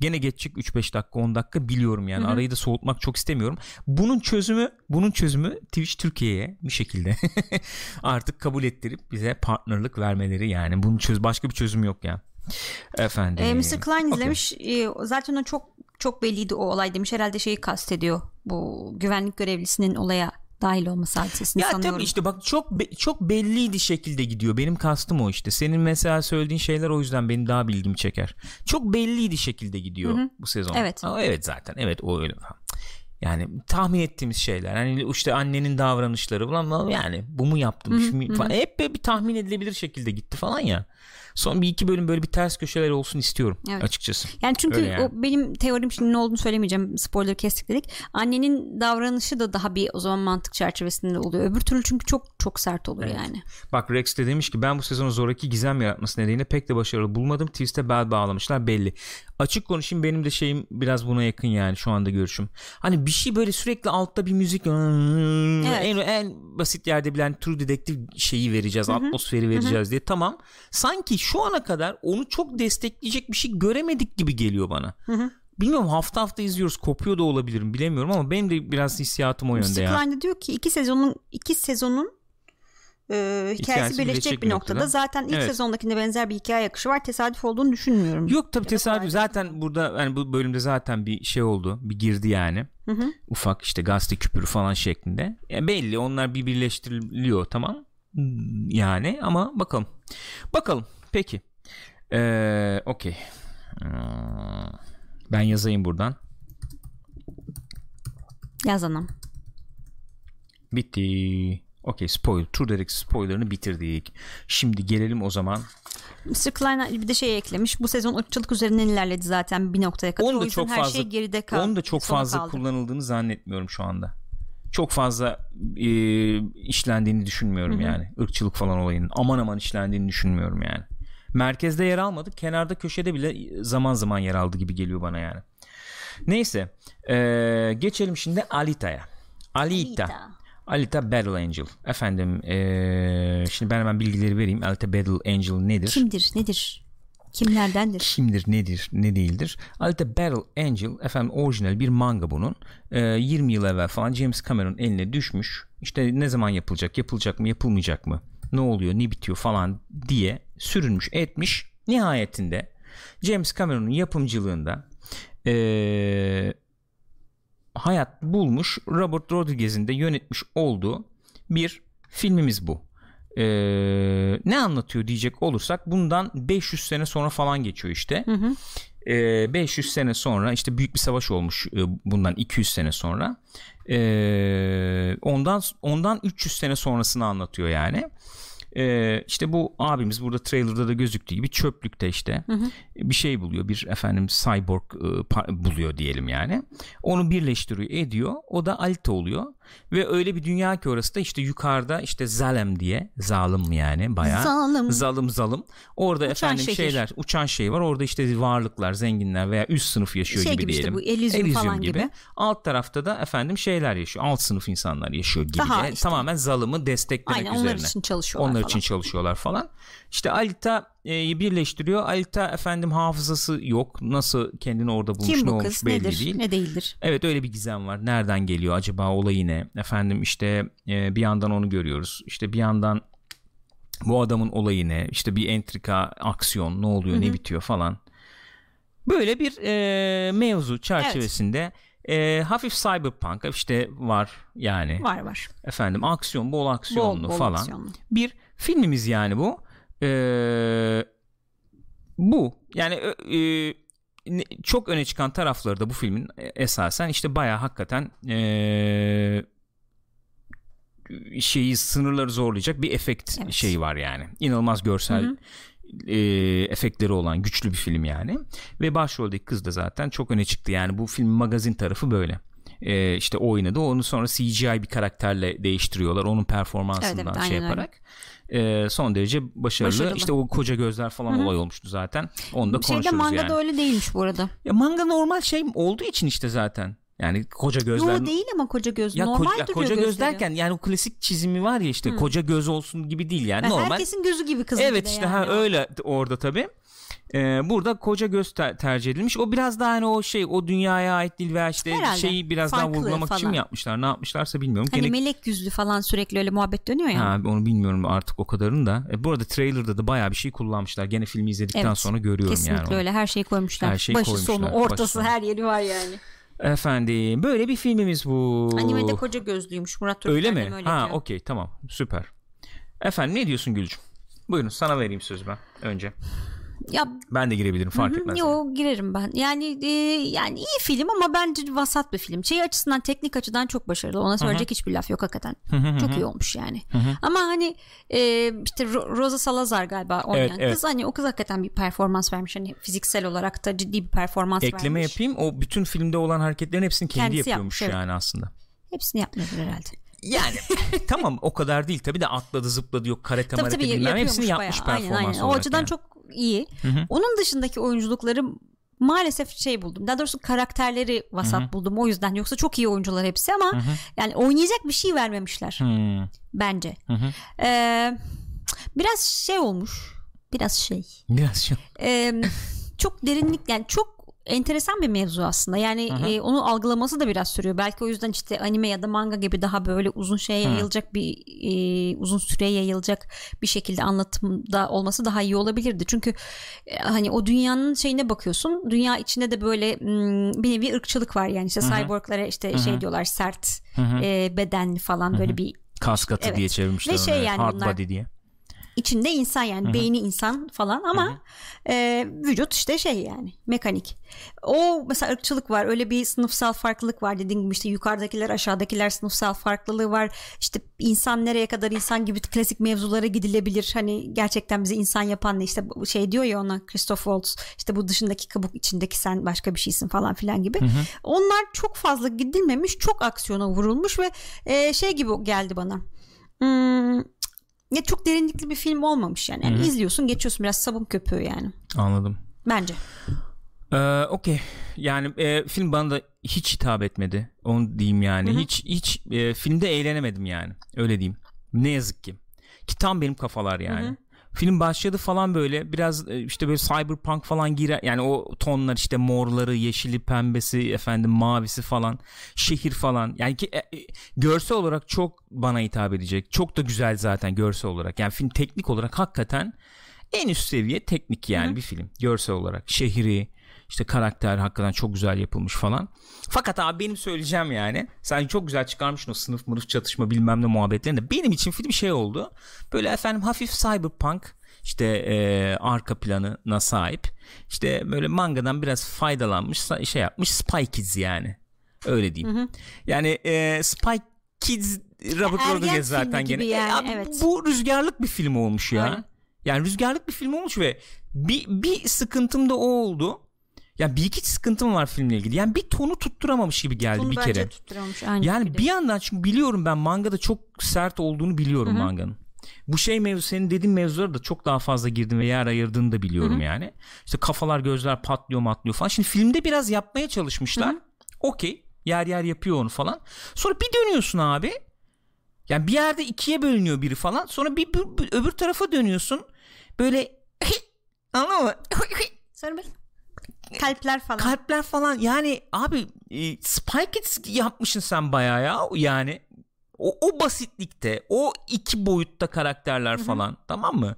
gene geçecek 3-5 dakika 10 dakika biliyorum yani. Arayı da soğutmak çok istemiyorum. Bunun çözümü bunun çözümü Twitch Türkiye'ye bir şekilde artık kabul ettirip bize partnerlık vermeleri yani. Bunun çöz başka bir çözüm yok ya. Efendim. Ee, Mr. Klein izlemiş. Ee, zaten o çok çok belliydi o olay demiş. Herhalde şeyi kastediyor. Bu güvenlik görevlisinin olaya dahil olması hadisesini Ya sanıyorum. tabii işte bak çok be- çok belliydi şekilde gidiyor. Benim kastım o işte. Senin mesela söylediğin şeyler o yüzden benim daha bilgimi çeker. Çok belliydi şekilde gidiyor bu sezon. Evet. Aa, evet zaten. Evet o öyle. Yani tahmin ettiğimiz şeyler. Hani işte annenin davranışları falan yani bu mu yaptım mu falan. Hep bir tahmin edilebilir şekilde gitti falan ya. Son bir iki bölüm böyle bir ters köşeler olsun istiyorum Evet. açıkçası. Yani çünkü yani. o benim teorim şimdi ne olduğunu söylemeyeceğim. Spoiler kestik dedik. Annenin davranışı da daha bir o zaman mantık çerçevesinde oluyor. Öbür türlü çünkü çok çok sert olur yani. Bak Rex de demiş ki ben bu sezonu zoraki gizem yaratması nedeniyle pek de başarılı bulmadım. Twist'e bel bağlamışlar belli. Açık konuşayım benim de şeyim biraz buna yakın yani şu anda görüşüm. Hani bir şey böyle sürekli altta bir müzik en, en basit yerde bilen True Detective şeyi vereceğiz atmosferi vereceğiz diye tamam. Sanki şu ana kadar onu çok destekleyecek bir şey göremedik gibi geliyor bana. Bilmiyorum hafta hafta izliyoruz kopuyor da olabilirim bilemiyorum ama benim de biraz hissiyatım o yönde Mr. ya. De diyor ki iki sezonun iki sezonun e, hikayesi birleşecek bir noktada. Zaten ilk Evet. sezondakinde benzer bir hikaye akışı var. Tesadüf olduğunu düşünmüyorum. Yok tabii tesadüf. Zaten burada yani bu bölümde zaten bir şey oldu. Bir girdi yani. Ufak işte gazete küpürü falan şeklinde. Yani belli onlar bir birleştiriliyor tamam. Hmm, Yani ama bakalım. Bakalım. Peki. Ee, Okey. Hmm. Ben yazayım buradan. Yazanım. Bitti. Okey spoiler. True Detective spoilerını bitirdik. Şimdi gelelim o zaman. Mr. Klein bir de şey eklemiş. Bu sezon ırkçılık üzerinden ilerledi zaten bir noktaya kadar. Onu o da yüzden çok her fazla şey geride kaldı. Onu da çok fazla kaldı. kullanıldığını zannetmiyorum şu anda. Çok fazla e, işlendiğini düşünmüyorum yani. Irkçılık falan olayının aman aman işlendiğini düşünmüyorum yani. Merkezde yer almadı. Kenarda köşede bile zaman zaman yer aldı gibi geliyor bana yani. Neyse. e, geçelim şimdi Alita'ya. Alita. Alita. Alita Battle Angel. Efendim e, şimdi ben hemen bilgileri vereyim. Alita Battle Angel nedir? Kimdir? Nedir? Kimlerdendir? kimdir nedir ne değildir Alita Battle Angel efendim orijinal bir manga bunun Ee, 20 yıl evvel falan James Cameron eline düşmüş işte ne zaman yapılacak yapılacak mı yapılmayacak mı ne oluyor ne bitiyor falan diye sürünmüş etmiş nihayetinde James Cameron'un yapımcılığında ee, hayat bulmuş Robert Rodriguez'in de yönetmiş olduğu bir filmimiz bu. Ee, ne anlatıyor diyecek olursak bundan 500 sene sonra falan geçiyor işte. Ee, 500 sene sonra işte büyük bir savaş olmuş e, bundan 200 sene sonra. Ee, ondan ondan 300 sene sonrasını anlatıyor yani. Ee, işte bu abimiz burada trailerda da gözüktüğü gibi çöplükte işte bir şey buluyor bir efendim cyborg e, buluyor diyelim yani. Onu birleştiriyor ediyor. O da Alita oluyor ve öyle bir dünya ki orası da işte yukarıda işte Zalem diye zalim yani bayağı Zalim. zalim zalim orada efendim şehir. şeyler uçan şey var orada işte varlıklar zenginler veya üst sınıf yaşıyor Şey gibi, gibi işte diyelim bu, Elysium falan gibi. alt tarafta da efendim şeyler yaşıyor alt sınıf insanlar yaşıyor gibi Daha de. işte. tamamen zalımı desteklemek Aynen onlar üzerine için çalışıyorlar onlar falan. için çalışıyorlar falan. İşte Alita e, birleştiriyor. Alita efendim hafızası yok. Nasıl kendini orada bulmuş Kim ne bu olmuş kız? belli Nedir? değil. Ne değildir? Evet öyle bir gizem var. Nereden geliyor acaba olayı ne? Efendim işte e, bir yandan onu görüyoruz. İşte bir yandan bu adamın olayı ne? İşte bir entrika, aksiyon ne oluyor, ne bitiyor falan. Böyle bir e, mevzu çerçevesinde e, hafif cyberpunk işte var yani. Var var. Efendim aksiyon, bol aksiyonlu Bol bol falan aksiyonlu. bir filmimiz yani bu. Ee, bu yani e, çok öne çıkan tarafları da bu filmin e, esasen işte bayağı hakikaten e, şeyi sınırları zorlayacak bir efekt Evet. şeyi var yani. İnanılmaz görsel e, efektleri olan güçlü bir film yani. Ve başroldeki kız da zaten çok öne çıktı. Yani bu film magazin tarafı böyle. E, işte oynadı. Onu sonra CGI bir karakterle değiştiriyorlar. Onun performansından Evet, evet, şey aynen öyle. E, son derece başarılı. Başarılı. İşte o koca gözler falan olay olmuştu zaten. Onu da Şeyde konuşuruz manga yani. da öyle değilmiş bu arada. Ya manga normal şey olduğu için işte zaten. Yani koca gözler. Yo değil ama koca göz. ya Normal koca, ya koca göz gözleri. derken yani o klasik çizimi var ya işte koca göz olsun gibi değil yani Ha, normal. Herkesin gözü gibi kızın Evet işte yani. ha öyle orada tabii. Ee, burada koca göz ter- tercih edilmiş. O biraz daha hani o şey o dünyaya ait değil veya işte Herhalde. şeyi biraz daha Farklı vurgulamak için falan. mi yapmışlar? Ne yapmışlarsa bilmiyorum. Hani Gene- melek yüzlü falan sürekli öyle muhabbet dönüyor ya. Ha, onu bilmiyorum artık o kadarını da. E, bu arada trailer'da da bayağı bir şey kullanmışlar. Gene filmi izledikten Evet, sonra görüyorum Kesinlikle yani. onu. öyle her şeyi koymuşlar. Her şeyi Başı koymuşlar, sonu başı ortası sonu. her yeri var yani. Efendim böyle bir filmimiz bu. Animede koca gözlüymüş Murat Öyle Türkmen mi? öyle ha okey tamam süper. Efendim ne diyorsun Gülcüm? Buyurun sana vereyim sözü ben önce. Ya Ben de girebilirim fark etmez. Yo girerim ben. Yani e, yani iyi film ama bence vasat bir film. Şey açısından teknik açıdan çok başarılı. Ona söyleyecek hiçbir laf yok hakikaten. çok iyi olmuş yani. ama hani e, işte Ro- Rosa Salazar galiba oynayan Evet, evet. kız hani o kız hakikaten bir performans vermiş. Hani fiziksel olarak da ciddi bir performans Ekleme vermiş. yapayım. O bütün filmde olan hareketlerin hepsini kendi Kendisi yapıyormuş yapmış, evet. yani aslında. Hepsini yapmıyordur herhalde. Yani tamam o kadar değil tabii de atladı zıpladı yok karate Tabii tabii bilmem hepsini yapmış bayağı. Aynen, performans aynen. O olarak açıdan yani. çok iyi. Onun dışındaki oyunculukları maalesef şey buldum. Daha doğrusu karakterleri vasat buldum. O yüzden yoksa çok iyi oyuncular hepsi ama yani oynayacak bir şey vermemişler Hmm. bence. hı. Ee, biraz şey olmuş. Biraz şey. Biraz şey. Ee, çok derinlik yani çok enteresan bir mevzu aslında. Yani e, onu algılaması da biraz sürüyor. Belki o yüzden işte anime ya da manga gibi daha böyle uzun şeye yayılacak bir e, uzun süreye yayılacak bir şekilde anlatımda olması daha iyi olabilirdi. Çünkü e, hani o dünyanın şeyine bakıyorsun. Dünya içinde de böyle m, bir nevi ırkçılık var yani işte cyborglara işte şey diyorlar sert e, bedenli falan böyle bir Kas katı Evet. diye çevirmişler Ve şey onu. yani Hard bunlar- body diye. İçinde insan yani beyni insan falan ama e, vücut işte şey yani mekanik. O mesela ırkçılık var öyle bir sınıfsal farklılık var dediğim gibi işte yukarıdakiler aşağıdakiler sınıfsal farklılığı var. İşte insan nereye kadar insan gibi klasik mevzulara gidilebilir. Hani gerçekten bizi insan yapan ne işte şey diyor ya ona Christoph Waltz işte bu dışındaki kabuk içindeki sen başka bir şeysin falan filan gibi. Onlar çok fazla gidilmemiş çok aksiyona vurulmuş ve e, şey gibi geldi bana. Hmm, ya çok derinlikli bir film olmamış yani. yani izliyorsun geçiyorsun biraz sabun köpüğü yani. Anladım. Bence. Ee, Okey. Yani e, film bana da hiç hitap etmedi. Onu diyeyim yani. Hiç hiç e, filmde eğlenemedim yani. Öyle diyeyim. Ne yazık ki. Ki tam benim kafalar yani. Film başladı falan böyle biraz e, işte böyle cyberpunk falan girer yani o tonlar işte morları, yeşili, pembesi, efendim mavisi falan, şehir falan. Yani ki e, e, görsel olarak çok bana hitap edecek. Çok da güzel zaten görsel olarak. Yani film teknik olarak hakikaten en üst seviye teknik yani bir film görsel olarak. Şehri, işte karakter hakikaten çok güzel yapılmış falan. Fakat abi benim söyleyeceğim yani. Sen çok güzel çıkarmışsın o sınıf mırıf çatışma bilmem ne muhabbetlerini de. Benim için film şey oldu. Böyle efendim hafif cyberpunk işte e, arka planına sahip. İşte böyle mangadan biraz faydalanmış şey yapmış Spy Kids yani. Öyle diyeyim. Yani e, Spy Kids Robert Rodriguez zaten gene. E, yani, abi evet. Bu rüzgarlık bir film olmuş ya. Aynen. Yani rüzgarlık bir film olmuş ve bir, bir sıkıntım da o oldu. Ya bir iki sıkıntım var filmle ilgili. Yani bir tonu tutturamamış gibi geldi Bunu bir bence kere. tutturamamış. Aynı Yani fikirdeyim. bir yandan çünkü biliyorum ben mangada çok sert olduğunu biliyorum manganın. Bu şey mevzu senin dediğin mevzulara da çok daha fazla girdim ve yer ayırdığını da biliyorum yani. İşte kafalar gözler patlıyor matlıyor falan. Şimdi filmde biraz yapmaya çalışmışlar. Okey yer yer yapıyor onu falan. Sonra bir dönüyorsun abi. Yani bir yerde ikiye bölünüyor biri falan. Sonra bir, bir- bir öbür tarafa dönüyorsun. Böyle anladın mı? Sonra böyle kalpler falan. kalpler falan yani abi e, Spy Kids yapmışsın sen bayağı ya yani o, o basitlikte o iki boyutta karakterler falan tamam mı?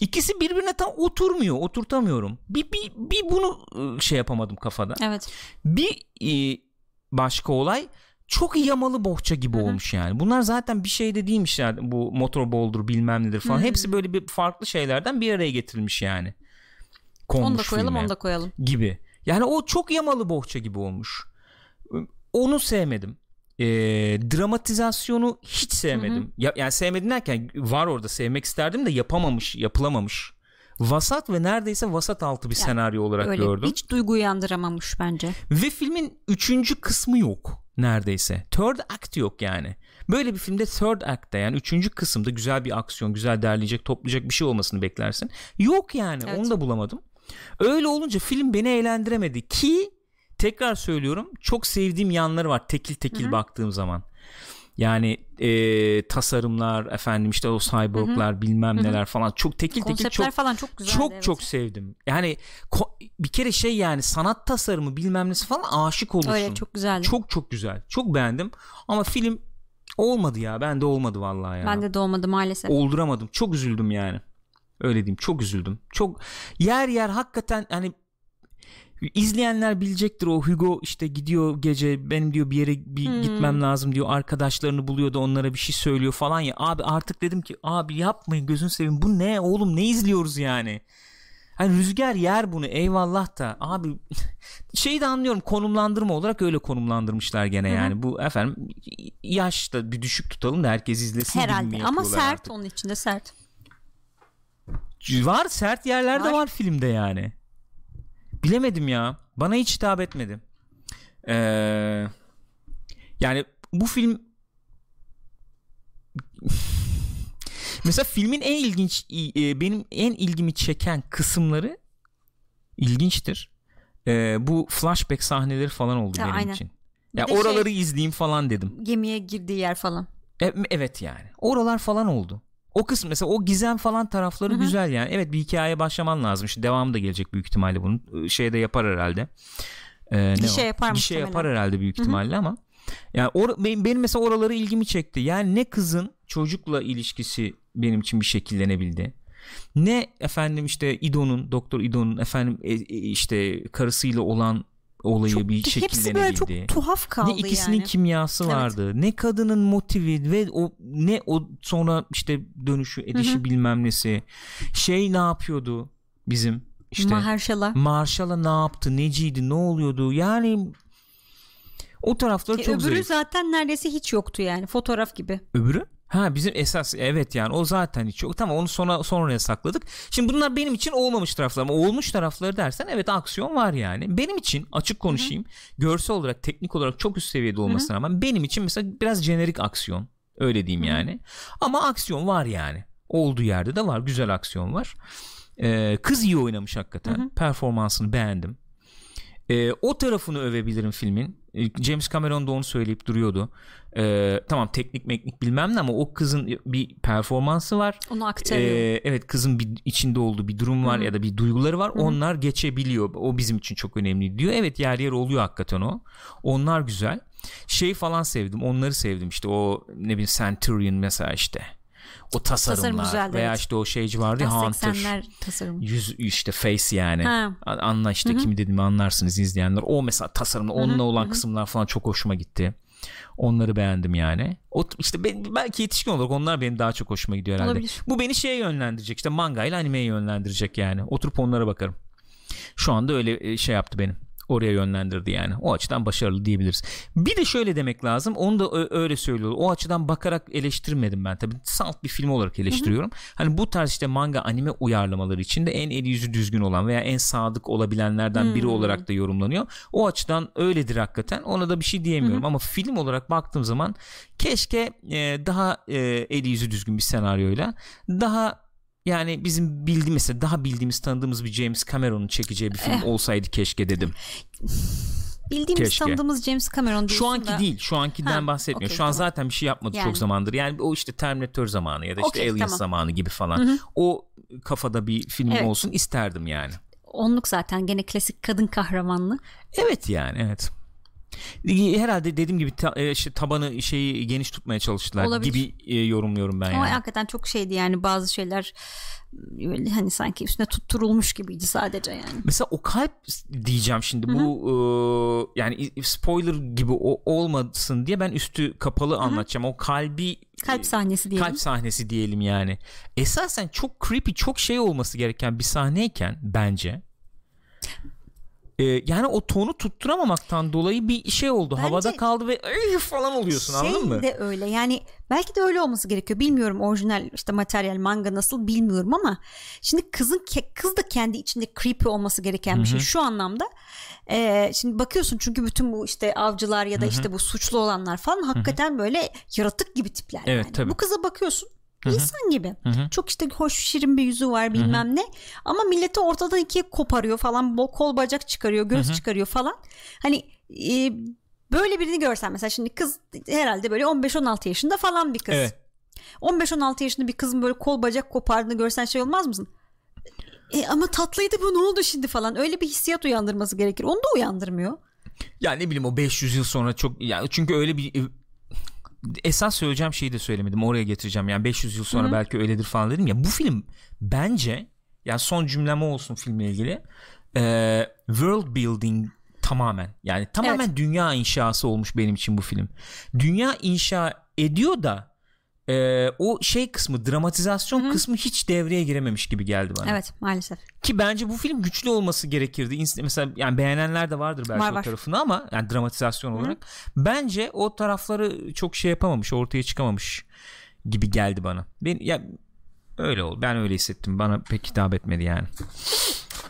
İkisi birbirine tam oturmuyor oturtamıyorum. Bir, bir, bir bunu e, şey yapamadım kafada. Evet. Bir e, başka olay çok yamalı bohça gibi olmuş yani. Bunlar zaten bir şey de değilmiş yani. Bu motorball'dur bilmem nedir falan. Hepsi böyle bir farklı şeylerden bir araya getirilmiş yani. Konmuş Onu da koyalım filme onu da koyalım. gibi. Yani o çok yamalı bohça gibi olmuş. Onu sevmedim. Ee, dramatizasyonu hiç sevmedim. Ya, yani sevmedim derken var orada sevmek isterdim de yapamamış, yapılamamış. Vasat ve neredeyse vasat altı bir senaryo olarak Öyle gördüm. hiç duygu uyandıramamış bence. Ve filmin üçüncü kısmı yok neredeyse. Third act yok yani. Böyle bir filmde third act'ta yani üçüncü kısımda güzel bir aksiyon, güzel derleyecek, toplayacak bir şey olmasını beklersin. Yok yani Evet. onu da bulamadım. Öyle olunca film beni eğlendiremedi ki tekrar söylüyorum çok sevdiğim yanları var tekil tekil Hı-hı. baktığım zaman. Yani e, tasarımlar efendim işte o cyborglar Hı-hı. bilmem Hı-hı. neler falan çok tekil Konseptler tekil çok falan çok güzel. Çok evet. çok sevdim. Yani ko- bir kere şey yani sanat tasarımı bilmem nesi falan aşık olursun. Öyle çok güzeldi. Çok çok güzel. Çok beğendim ama film olmadı ya. Ben de olmadı vallahi ya. Ben de olmadı maalesef. Olduramadım. Çok üzüldüm yani. Öyle diyeyim. Çok üzüldüm. Çok yer yer hakikaten hani izleyenler bilecektir o Hugo işte gidiyor gece benim diyor bir yere bir hmm. gitmem lazım diyor arkadaşlarını buluyor da onlara bir şey söylüyor falan ya abi artık dedim ki abi yapmayın gözün seveyim bu ne oğlum ne izliyoruz yani Hani rüzgar yer bunu eyvallah da abi şeyi de anlıyorum konumlandırma olarak öyle konumlandırmışlar gene Hı-hı. yani bu efendim yaşta bir düşük tutalım da herkes izlesin Herhalde ama sert artık. onun içinde sert. Var sert yerler de var filmde yani. Bilemedim ya. Bana hiç hitap etmedi. Ee, yani bu film mesela filmin en ilginç e, benim en ilgimi çeken kısımları ilginçtir. Ee, bu flashback sahneleri falan oldu ya, benim aynen. için. Ya yani oraları şey, izleyeyim falan dedim. Gemiye girdiği yer falan. E, evet yani. Oralar falan oldu. O kısım mesela o gizem falan tarafları Hı-hı. güzel yani. Evet bir hikayeye başlaman lazım. İşte devamı da gelecek büyük ihtimalle bunun. Şeyde yapar herhalde. Ee, Gişe ne yapar Gişe yapar herhalde büyük ihtimalle Hı-hı. ama yani or- benim, benim mesela oraları ilgimi çekti. Yani ne kızın çocukla ilişkisi benim için bir şekillenebildi. Ne efendim işte İdo'nun Doktor İdo'nun efendim e, e, işte karısıyla olan olayı çok, bir şekillenebildi. Hepsi böyle çok tuhaf kaldı Ne ikisinin yani. kimyası evet. vardı. Ne kadının motivi ve o ne o sonra işte dönüşü edişi Hı-hı. bilmem nesi. Şey ne yapıyordu bizim işte Mahershala. Mahershala ne yaptı? Neciydi? Ne oluyordu? Yani o tarafları Ki çok öbürü zayıf. zaten neredeyse hiç yoktu yani fotoğraf gibi. Öbürü? Ha bizim esas evet yani o zaten hiç yok. Tamam onu sonra sonraya sakladık. Şimdi bunlar benim için olmamış taraflar ama olmuş tarafları dersen evet aksiyon var yani. Benim için açık konuşayım. Hı-hı. Görsel olarak, teknik olarak çok üst seviyede olmasına Hı-hı. rağmen benim için mesela biraz jenerik aksiyon. Öyle diyeyim Hı-hı. yani. Ama aksiyon var yani. Olduğu yerde de var. Güzel aksiyon var. Ee, kız iyi oynamış hakikaten. Hı-hı. Performansını beğendim. Ee, o tarafını övebilirim filmin. Ee, James Cameron da onu söyleyip duruyordu. Ee, tamam teknik meknik bilmem ne ama o kızın bir performansı var. Onu aktarıyor. Ee, evet kızın bir içinde olduğu bir durum var Hı-hı. ya da bir duyguları var. Hı-hı. Onlar geçebiliyor. O bizim için çok önemli diyor. Evet yer yer oluyor hakikaten o. Onlar güzel. Şey falan sevdim. Onları sevdim işte o ne bileyim Centurion mesela işte o tasarımlar Tasarım veya evet. işte o şeyci vardı ya Hunter tasarım. yüz işte face yani ha. anla işte Hı-hı. kimi dediğimi anlarsınız izleyenler o mesela tasarımla onunla olan Hı-hı. kısımlar falan çok hoşuma gitti onları beğendim yani o işte ben, belki yetişkin olarak onlar benim daha çok hoşuma gidiyor herhalde Olabilir. bu beni şeye yönlendirecek işte manga ile animeye yönlendirecek yani oturup onlara bakarım şu anda öyle e, şey yaptı benim oraya yönlendirdi yani. O açıdan başarılı diyebiliriz. Bir de şöyle demek lazım. Onu da öyle söylüyor. O açıdan bakarak eleştirmedim ben tabii. Salt bir film olarak eleştiriyorum. Hı hı. Hani bu tarz işte manga anime uyarlamaları içinde en eli yüzü düzgün olan veya en sadık olabilenlerden hı. biri olarak da yorumlanıyor. O açıdan öyledir hakikaten. Ona da bir şey diyemiyorum ama film olarak baktığım zaman keşke e, daha e, eli yüzü düzgün bir senaryoyla daha yani bizim bildiğimiz daha bildiğimiz tanıdığımız bir James Cameron'un çekeceği bir film eh. olsaydı keşke dedim. Bildiğimiz Keşke. tanıdığımız James Cameron Şu anki da... değil. Şu ankinden ha, bahsetmiyor. Okay, şu an tamam. zaten bir şey yapmadı yani. çok zamandır. Yani o işte Terminator zamanı ya da işte okay, Aliens tamam. zamanı gibi falan. Hı-hı. O kafada bir film evet. olsun isterdim yani. Onluk zaten gene klasik kadın kahramanlı. Evet yani evet. Herhalde dediğim gibi ta, e, işte tabanı şeyi geniş tutmaya çalıştılar Olabilir. gibi e, yorumluyorum ben Ama yani. hakikaten çok şeydi yani bazı şeyler böyle hani sanki üstüne tutturulmuş gibiydi sadece yani. Mesela o kalp diyeceğim şimdi Hı-hı. bu e, yani spoiler gibi o, olmasın diye ben üstü kapalı Hı-hı. anlatacağım. O kalbi kalp sahnesi diyelim. Kalp sahnesi diyelim yani. Esasen çok creepy, çok şey olması gereken bir sahneyken bence e, yani o tonu tutturamamaktan dolayı bir şey oldu. Bence Havada kaldı ve falan oluyorsun şey anladın mı? De öyle yani belki de öyle olması gerekiyor. Bilmiyorum orijinal işte materyal manga nasıl bilmiyorum ama şimdi kızın kız da kendi içinde creepy olması gereken Hı-hı. bir şey şu anlamda. E, şimdi bakıyorsun çünkü bütün bu işte avcılar ya da Hı-hı. işte bu suçlu olanlar falan hakikaten Hı-hı. böyle yaratık gibi tipler evet, yani. Tabii. Bu kıza bakıyorsun İnsan gibi. Çok işte hoş şirin bir yüzü var bilmem ne. Ama milleti ortadan ikiye koparıyor falan. Kol bacak çıkarıyor, göz çıkarıyor falan. Hani e, böyle birini görsen mesela şimdi kız herhalde böyle 15-16 yaşında falan bir kız. Evet. 15-16 yaşında bir kızın böyle kol bacak kopardığını görsen şey olmaz mısın? E, ama tatlıydı bu ne oldu şimdi falan. Öyle bir hissiyat uyandırması gerekir. Onu da uyandırmıyor. Ya ne bileyim o 500 yıl sonra çok ya çünkü öyle bir esas söyleyeceğim şeyi de söylemedim. Oraya getireceğim. Yani 500 yıl sonra Hı-hı. belki öyledir falan dedim ya. Bu film bence yani son cümlem o olsun filmle ilgili. Ee, world building tamamen. Yani tamamen Evet. dünya inşası olmuş benim için bu film. Dünya inşa ediyor da e, o şey kısmı dramatizasyon kısmı hiç devreye girememiş gibi geldi bana. Evet maalesef. Ki bence bu film güçlü olması gerekirdi. İns- Mesela yani beğenenler de vardır belki Var, o var. tarafını ama yani dramatizasyon olarak bence o tarafları çok şey yapamamış, ortaya çıkamamış gibi geldi bana. Ben ya öyle oldu. Ben öyle hissettim. Bana pek hitap etmedi yani.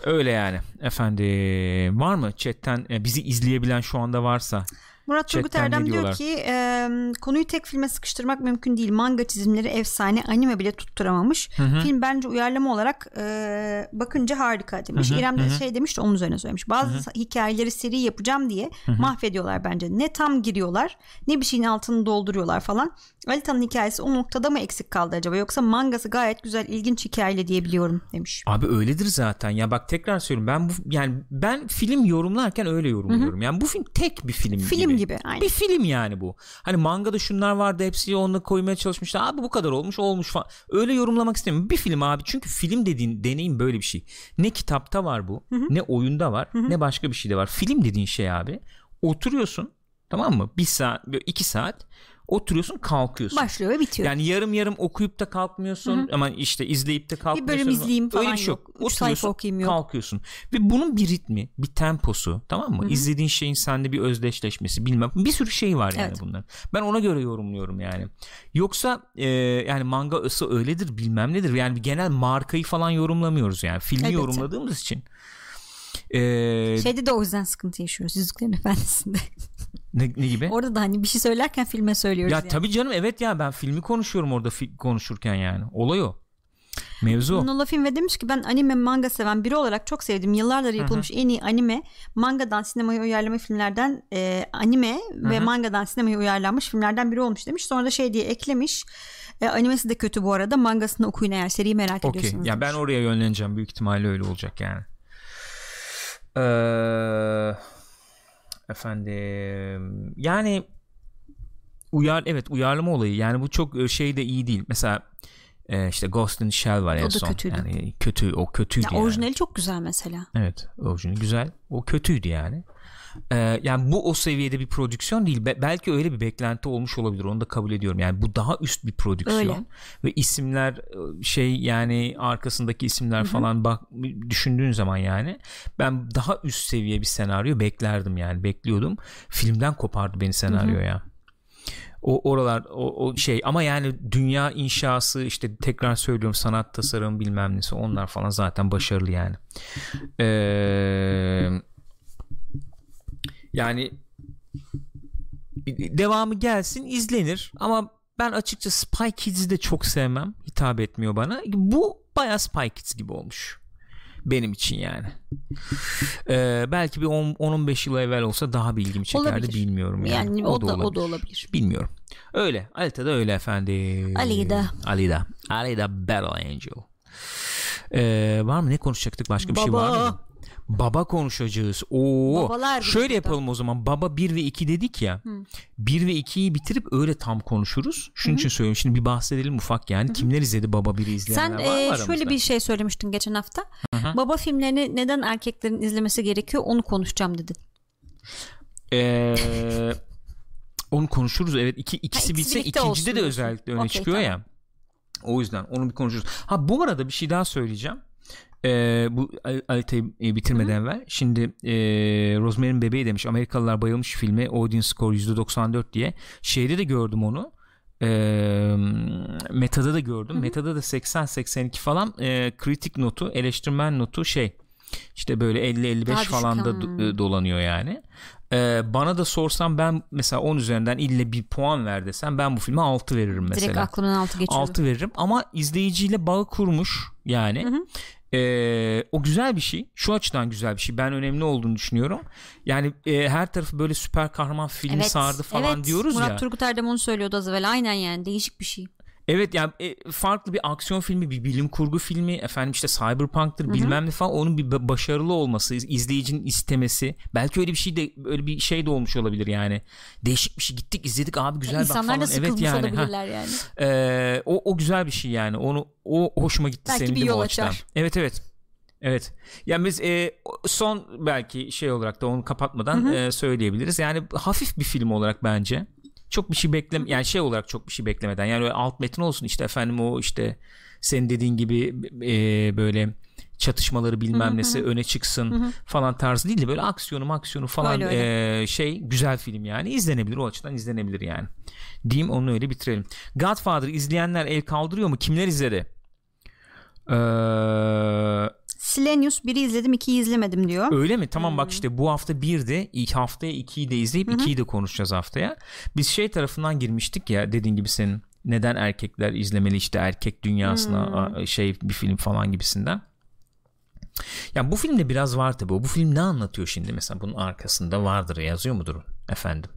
Öyle yani. Efendim var mı chatten e, bizi izleyebilen şu anda varsa Murat Turgut Erdem diyor ki e, konuyu tek filme sıkıştırmak mümkün değil. Manga çizimleri efsane, anime bile tutturamamış. Film bence uyarlama olarak e, bakınca harika demiş. İrem de şey demiş de onun üzerine söylemiş. Bazı hikayeleri seri yapacağım diye mahvediyorlar bence. Ne tam giriyorlar ne bir şeyin altını dolduruyorlar falan. Alita'nın hikayesi o noktada mı eksik kaldı acaba? Yoksa mangası gayet güzel ilginç hikayeyle diyebiliyorum demiş. Abi öyledir zaten. Ya bak tekrar söylüyorum. Ben bu yani ben film yorumlarken öyle yorumluyorum. Yani bu film tek bir film, Film gibi. Gibi, aynen. Bir film yani bu. Hani mangada şunlar vardı hepsi onunla koymaya çalışmışlar. Abi bu kadar olmuş olmuş falan. Öyle yorumlamak istemiyorum. Bir film abi. Çünkü film dediğin deneyim böyle bir şey. Ne kitapta var bu, ne oyunda var, ne başka bir şeyde var. Film dediğin şey abi. Oturuyorsun tamam mı? Bir saat, iki saat oturuyorsun kalkıyorsun. Başlıyor ve bitiyor. Yani yarım yarım okuyup da kalkmıyorsun ama işte izleyip de kalkmıyorsun. izleyeyim falan Öyle bir şey yok. Üç sayfa Oturuyorsun, okuyayım yok. kalkıyorsun. Ve bunun bir ritmi, bir temposu tamam mı? İzlediğin şeyin sende bir özdeşleşmesi bilmem. Bir sürü şey var yani Evet. bunların. Ben ona göre yorumluyorum yani. Yoksa e, yani manga ısı öyledir bilmem nedir. Yani bir genel markayı falan yorumlamıyoruz yani. Filmi Elbette. yorumladığımız için. E, Şeyde de o yüzden sıkıntı yaşıyoruz Yüzüklerin Efendisi'nde. Ne, ne gibi? Orada da hani bir şey söylerken filme söylüyoruz. Ya yani. tabii canım evet ya ben filmi konuşuyorum orada fi- konuşurken yani. Olay o. Mevzu. Nola Film ve demiş ki ben anime manga seven biri olarak çok sevdim. Yıllardır yapılmış en iyi anime mangadan sinemaya uyarlama filmlerden e, anime ve mangadan sinemaya uyarlanmış filmlerden biri olmuş demiş. Sonra da şey diye eklemiş. E, animesi de kötü bu arada. Mangasını okuyun eğer seriyi merak Okey. ediyorsanız. Ya ben oraya yönleneceğim. Büyük ihtimalle öyle olacak yani. Ee, efendim yani uyar evet uyarlama olayı yani bu çok e, şey de iyi değil. Mesela e, işte Ghost in Shell var en O da son. kötüydü. Yani kötü o kötüydü Ya yani. orijinali çok güzel mesela. Evet orijinali güzel. O kötüydü yani. Ee, yani bu o seviyede bir prodüksiyon değil. Be- belki öyle bir beklenti olmuş olabilir. Onu da kabul ediyorum. Yani bu daha üst bir prodüksiyon. Öyle. Ve isimler e, şey yani arkasındaki isimler falan bak düşündüğün zaman yani ben daha üst seviye bir senaryo beklerdim yani bekliyordum. Filmden kopardı beni senaryo ya. O oralar o, o şey ama yani dünya inşası işte tekrar söylüyorum sanat tasarım bilmem nesi onlar falan zaten başarılı yani. Ee, yani devamı gelsin izlenir. Ama ben açıkçası Spy Kids'i de çok sevmem. Hitap etmiyor bana. Bu baya Spy Kids gibi olmuş. Benim için yani. Ee, belki bir 10 10-15 yıl evvel olsa daha bir ilgimi çekerdi Olabilir. bilmiyorum yani, Yani o, da, olabilir. o da olabilir. bilmiyorum. Öyle. Alita da öyle efendim Alida. Alida. Alida Battle Angel. Ee, var mı? Ne konuşacaktık? Başka bir şey Baba. var mı Baba konuşacağız. Oo. Babalar Şöyle yapalım o zaman. Baba 1 ve 2 dedik ya. 1 ve 2'yi bitirip öyle tam konuşuruz. Şunun için söylüyorum. Şimdi bir bahsedelim ufak yani. Kimler izledi Baba 1'i izleyenler Sen var mı e, aramızda? şöyle bir şey söylemiştin geçen hafta. Baba filmlerini neden erkeklerin izlemesi gerekiyor onu konuşacağım dedin. Ee, onu konuşuruz. Evet iki, ikisi ikisi bitse ikincide de özellikle öne Okey, çıkıyor tamam. ya. O yüzden onu bir konuşuruz. Ha bu arada bir şey daha söyleyeceğim. Ee, bu Al- Alita'yı e, bitirmeden evvel. Şimdi e, Rosemary'nin Bebeği demiş. Amerikalılar bayılmış filme. Audience score %94 diye. Şeyde de gördüm onu. Ee, Meta'da da gördüm. Meta'da da 80-82 falan e, kritik notu, eleştirmen notu şey işte böyle 50-55 Daha falan da do- dolanıyor yani. Ee, bana da sorsam ben mesela 10 üzerinden ille bir puan ver desem ben bu filme 6 veririm mesela. Direkt aklımdan altı geçiyordu. 6 veririm ama izleyiciyle bağı kurmuş yani. Ee, o güzel bir şey. Şu açıdan güzel bir şey. Ben önemli olduğunu düşünüyorum. Yani e, her tarafı böyle süper kahraman filmi sardı falan evet. diyoruz Murat ya. Turgut Erdem onu söylüyordu az evvel. Aynen yani değişik bir şey. Evet yani e, farklı bir aksiyon filmi, bir bilim kurgu filmi, efendim işte cyberpunk'tır bilmem ne falan onun bir ba- başarılı olması, iz- izleyicinin istemesi. Belki öyle bir şey de öyle bir şey de olmuş olabilir yani. Değişik bir şey gittik izledik abi güzel bak İnsanlar falan. da evet yani. ha. olabilirler yani. Ee, o o güzel bir şey yani. Onu o hoşuma gitti Belki bir sevindim yol o açıdan. açar. Evet evet. Evet. Yani biz e, son belki şey olarak da onu kapatmadan e, söyleyebiliriz. Yani hafif bir film olarak bence. Çok bir şey beklem yani şey olarak çok bir şey beklemeden. Yani öyle alt metin olsun işte efendim o işte senin dediğin gibi e, böyle çatışmaları bilmem nesi öne çıksın falan tarzı değil de böyle aksiyonu aksiyonu falan Öyle, öyle. e, şey güzel film yani izlenebilir o açıdan izlenebilir yani. Diyeyim onu öyle bitirelim. Godfather izleyenler el kaldırıyor mu? Kimler izledi? Ee, Silenius 1'i izledim 2'yi izlemedim diyor. öyle mi? Tamam bak işte bu hafta bir de ilk haftaya ikiyi de izleyip ikiyi de konuşacağız haftaya. Biz şey tarafından girmiştik ya dediğin gibi senin neden erkekler izlemeli işte erkek dünyasına a- şey bir film falan gibisinden. Ya bu filmde biraz var tabii. Bu film ne anlatıyor şimdi mesela bunun arkasında vardır yazıyor mudur efendim?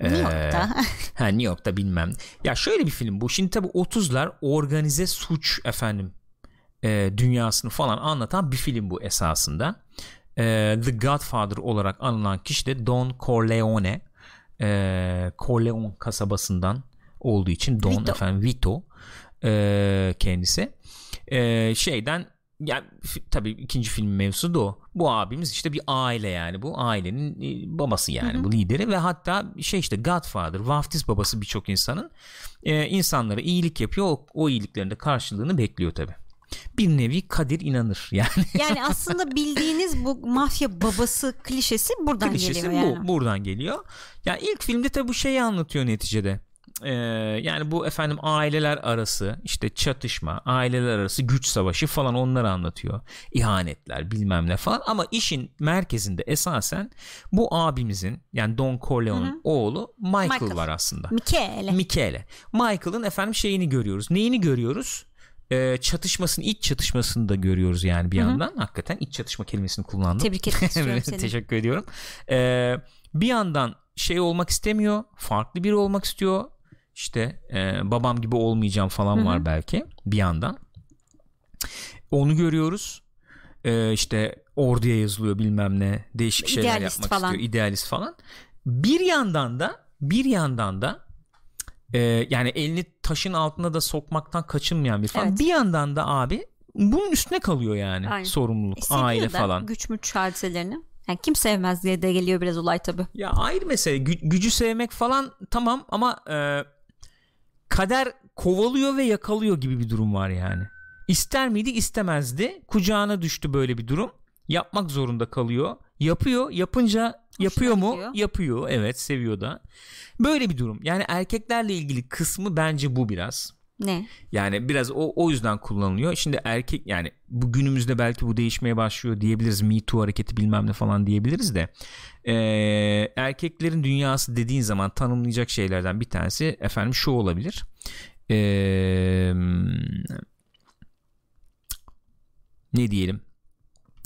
New Ee, York'ta. ha New York'ta bilmem. Ya şöyle bir film bu. Şimdi tabii 30'lar organize suç efendim e, dünyasını falan anlatan bir film bu esasında. E, The Godfather olarak anılan kişi de Don Corleone. E, Corleone kasabasından olduğu için Don Vito. efendim Vito e, kendisi. E, şeyden yani tabii ikinci film mevzusu da o. Bu abimiz işte bir aile yani bu ailenin e, babası yani bu lideri ve hatta şey işte Godfather, vaftiz babası birçok insanın e, insanlara iyilik yapıyor. O, o iyiliklerinde karşılığını bekliyor tabii. Bir nevi Kadir inanır yani. yani aslında bildiğiniz bu mafya babası klişesi buradan Klişesi geliyor bu yani. buradan geliyor. Ya ilk filmde tabii bu şeyi anlatıyor neticede. Ee, yani bu efendim aileler arası işte çatışma, aileler arası güç savaşı falan onları anlatıyor. İhanetler bilmem ne falan ama işin merkezinde esasen bu abimizin yani Don Corleone'un oğlu Michael, Michael. var aslında. Michele. Michele. Michael'ın efendim şeyini görüyoruz. Neyini görüyoruz? Ee, çatışmasını, iç çatışmasını da görüyoruz yani bir yandan. Hakikaten iç çatışma kelimesini kullandım. Tebrik etmek seni. Teşekkür ediyorum. Ee, bir yandan şey olmak istemiyor. Farklı biri olmak istiyor. İşte e, babam gibi olmayacağım falan var belki bir yandan. Onu görüyoruz. Ee, işte orduya yazılıyor bilmem ne. Değişik şeyler İdealist yapmak falan. istiyor. idealist falan. Bir yandan da bir yandan da e, yani elini taşın altına da sokmaktan kaçınmayan bir falan. Evet. Bir yandan da abi bunun üstüne kalıyor yani Aynen. sorumluluk, E, aile falan. Güç müç hadiselerini. Yani kim sevmez diye de geliyor biraz olay tabi. Ya ayrı mesele Gü- gücü sevmek falan tamam ama e, kader kovalıyor ve yakalıyor gibi bir durum var yani. İster miydi istemezdi kucağına düştü böyle bir durum yapmak zorunda kalıyor yapıyor yapınca yapıyor mu gidiyor. yapıyor evet seviyor da böyle bir durum yani erkeklerle ilgili kısmı bence bu biraz Ne? yani biraz o, o yüzden kullanılıyor. Şimdi erkek yani bu günümüzde belki bu değişmeye başlıyor diyebiliriz. Me Too hareketi bilmem ne falan diyebiliriz de. Ee, erkeklerin dünyası dediğin zaman tanımlayacak şeylerden bir tanesi efendim şu olabilir. Ee, ne diyelim?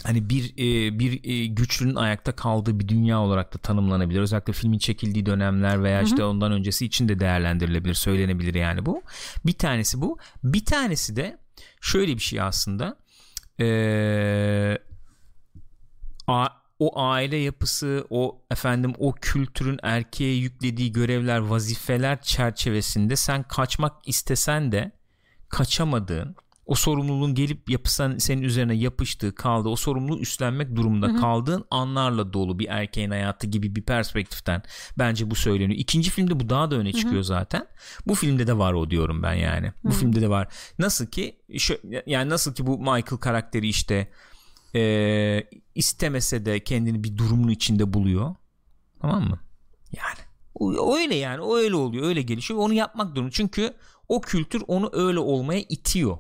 Hani bir e, bir e, güçlünün ayakta kaldığı bir dünya olarak da tanımlanabilir. Özellikle filmin çekildiği dönemler veya işte ondan öncesi için de değerlendirilebilir, söylenebilir yani bu. Bir tanesi bu. Bir tanesi de şöyle bir şey aslında. Ee, a- o aile yapısı, o efendim o kültürün erkeğe yüklediği görevler, vazifeler çerçevesinde sen kaçmak istesen de kaçamadığın, o sorumluluğun gelip yapısan senin üzerine yapıştığı kaldı, o sorumluluğu üstlenmek durumunda kaldığın anlarla dolu bir erkeğin hayatı gibi bir perspektiften bence bu söyleniyor. İkinci filmde bu daha da öne çıkıyor zaten. Bu filmde de var o diyorum ben yani. Bu filmde de var. Nasıl ki şu, yani nasıl ki bu Michael karakteri işte e, istemese de kendini bir durumun içinde buluyor. Tamam mı? Yani o, öyle yani o öyle oluyor öyle gelişiyor onu yapmak durumunda çünkü o kültür onu öyle olmaya itiyor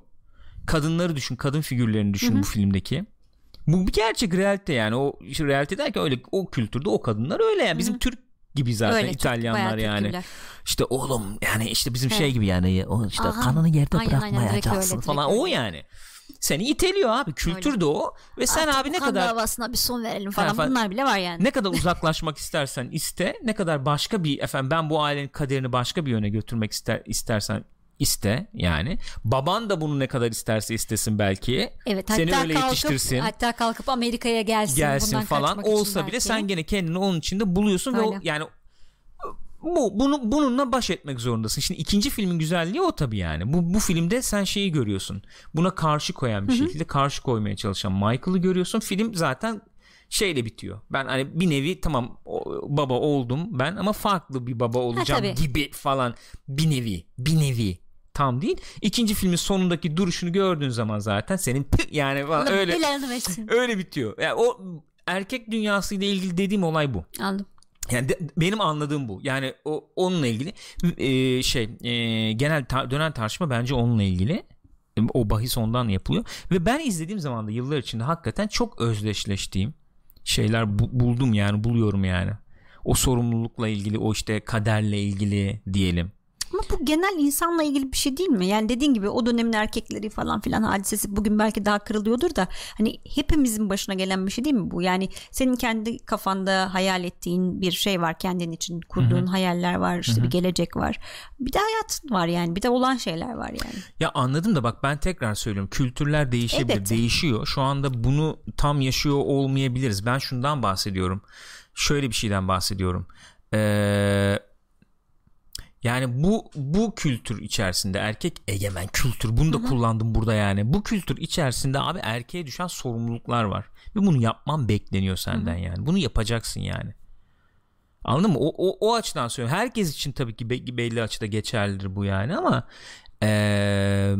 kadınları düşün kadın figürlerini düşün bu filmdeki Bu bir gerçek realite yani o işte realite derken öyle o kültürde o kadınlar öyle yani bizim Türk gibi zaten Öyle, İtalyanlar Türk yani. gibiler. İşte oğlum yani işte bizim Evet. şey gibi yani o işte Aha. kanını yerde Aynen, aynen, bırakmayacaksın öyle, falan direkt o öyle. yani. Seni iteliyor abi kültür Öyle. de o ve sen Artık abi ne kadar davasına bir son verelim falan. Fa- Bunlar bile var yani. ne kadar uzaklaşmak istersen iste ne kadar başka bir efendim ben bu ailenin kaderini başka bir yöne götürmek ister istersen iste yani baban da bunu ne kadar isterse istesin belki Evet, seni öyle kalkıp, yetiştirsin Hatta kalkıp Amerika'ya gelsin. gelsin bundan falan olsa bile belki. sen gene kendini onun içinde buluyorsun ve o, Aynen. yani bu bunu bununla baş etmek zorundasın. Şimdi ikinci filmin güzelliği o tabii yani. Bu bu filmde sen şeyi görüyorsun. Buna karşı koyan bir şekilde karşı koymaya çalışan Michael'ı görüyorsun. Film zaten şeyle bitiyor. Ben hani bir nevi tamam o- baba oldum ben ama farklı bir baba olacağım tabii. gibi falan bir nevi bir nevi tam değil. İkinci filmin sonundaki duruşunu gördüğün zaman zaten senin yani falan öyle öyle bitiyor. Yani o erkek dünyasıyla ilgili dediğim olay bu. Anladım. Yani de- benim anladığım bu. Yani o onunla ilgili e, şey e, genel tar- dönen tartışma bence onunla ilgili. O bahis ondan yapılıyor ve ben izlediğim zaman da yıllar içinde hakikaten çok özdeşleştiğim şeyler bu- buldum yani buluyorum yani. O sorumlulukla ilgili, o işte kaderle ilgili diyelim. Ama bu genel insanla ilgili bir şey değil mi? Yani dediğin gibi o dönemin erkekleri falan filan hadisesi bugün belki daha kırılıyordur da hani hepimizin başına gelen bir şey değil mi bu? Yani senin kendi kafanda hayal ettiğin bir şey var kendin için kurduğun hayaller var işte bir gelecek var. Bir de hayat var yani bir de olan şeyler var yani. Ya anladım da bak ben tekrar söylüyorum kültürler değişebilir Elbette. değişiyor şu anda bunu tam yaşıyor olmayabiliriz ben şundan bahsediyorum şöyle bir şeyden bahsediyorum Ee, yani bu bu kültür içerisinde erkek egemen kültür bunu da kullandım burada yani. Bu kültür içerisinde abi erkeğe düşen sorumluluklar var. Ve bunu yapman bekleniyor senden yani. Bunu yapacaksın yani. Anladın mı? O, o, o açıdan söylüyorum. Herkes için tabii ki be- belli açıda geçerlidir bu yani ama eee,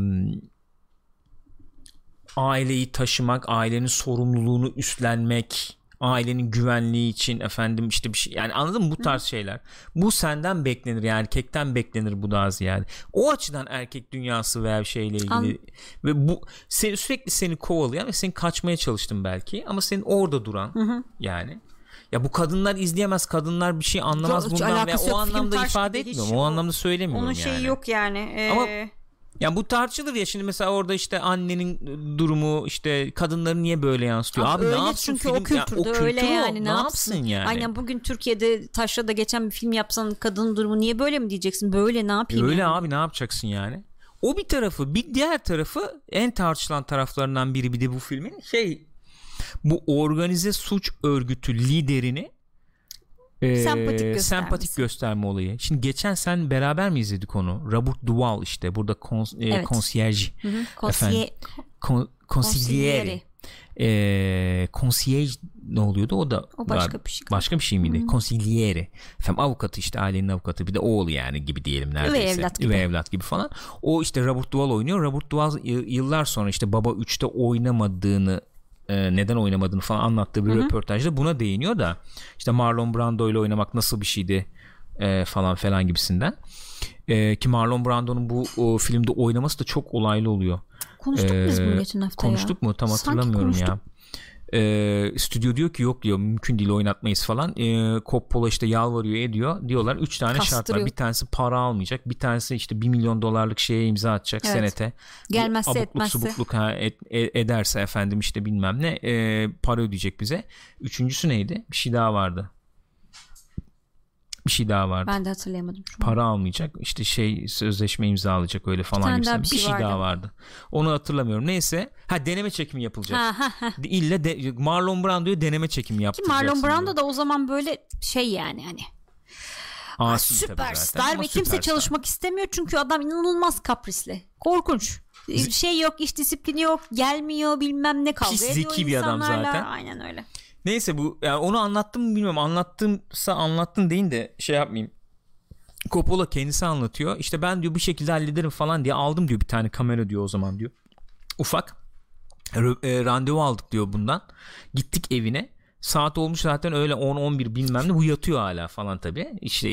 aileyi taşımak, ailenin sorumluluğunu üstlenmek, ailenin güvenliği için efendim işte bir şey yani anladın mı bu tarz şeyler. Bu senden beklenir yani erkekten beklenir bu daha ziyade. O açıdan erkek dünyası veya şeyle ilgili An- ve bu seni, sürekli seni kovalayan ve senin kaçmaya çalıştın belki ama senin orada duran yani ya bu kadınlar izleyemez kadınlar bir şey anlamaz hiç bundan veya o yok. Film anlamda taş ifade etmiyorum o o- anlamda söylemiyorum Onun yani. şeyi yok yani. Ee, Ama ya bu tartışılır ya şimdi mesela orada işte annenin durumu işte kadınları niye böyle yansıtıyor? Abi, öyle ne yapsın çünkü film? o kültürde kültür öyle o. yani ne, yapsın yani? Aynen bugün Türkiye'de taşrada geçen bir film yapsan kadının durumu niye böyle mi diyeceksin? Böyle ne yapayım? Öyle yani? abi ne yapacaksın yani? O bir tarafı bir diğer tarafı en tartışılan taraflarından biri bir de bu filmin şey bu organize suç örgütü liderini e, Sempatik göstermesi. sempatik gösterme olayı. Şimdi geçen sen beraber mi izledik onu? Robert Duvall işte burada kons, e, Evet. konsiyerji. Hı hı. Efendim, Kon, konsiglieri. e, konsiyej ne oluyordu o da O başka bir şey. başka bir şey miydi? Konsiglieri. Efendim avukatı işte ailenin avukatı bir de oğlu yani gibi diyelim neredeyse. evlat gibi. Üvey evlat gibi falan. O işte Robert Duvall oynuyor. Robert Duvall y- yıllar sonra işte Baba 3'te oynamadığını e, neden oynamadığını falan anlattığı bir röportajda buna değiniyor da işte Marlon Brando ile oynamak nasıl bir şeydi e, falan falan gibisinden. E, ki Marlon Brando'nun bu o, filmde oynaması da çok olaylı oluyor. Konuştuk Ee, biz bunu geçen hafta ya. Konuştuk mu? Tam Sanki hatırlamıyorum konuştuk. ya. Ee, stüdyo diyor ki yok diyor mümkün değil oynatmayız falan. Ee, Coppola işte yalvarıyor ediyor. Diyorlar 3 tane şart var. Kastırıyor. Bir tanesi para almayacak. Bir tanesi işte 1 milyon dolarlık şeye imza atacak Evet. senete. Gelmezse Abukluk etmezse. subukluk ha, et- e- ederse efendim işte bilmem ne e, para ödeyecek bize. Üçüncüsü neydi? Bir şey daha vardı. Bir şey daha vardı Ben de hatırlayamadım şu an. para almayacak işte şey sözleşme imzalayacak öyle falan tane gibisinden. daha bir bir şey, şey daha vardı. vardı onu hatırlamıyorum neyse ha deneme çekimi yapılacak Ha, ha, ha. ille de, Marlon Brando'ya deneme çekimi Ki yaptıracaksın Marlon Brando diyor. da o zaman böyle şey yani hani Asi süperstar ve kimse süperstar. çalışmak istemiyor çünkü adam inanılmaz kaprisli. Korkunç. Şey yok, iş disiplini yok, gelmiyor bilmem ne kavga Pis ediyor zeki bir adam zaten. Aynen öyle. Neyse bu yani onu anlattım mı bilmiyorum. Anlattımsa anlattın deyin de şey yapmayayım. Coppola kendisi anlatıyor. İşte ben diyor bir şekilde hallederim falan diye aldım diyor bir tane kamera diyor o zaman diyor. Ufak. Rö- e, randevu aldık diyor bundan. Gittik evine Saat olmuş zaten öyle 10-11 bilmem ne bu yatıyor hala falan tabi. İşte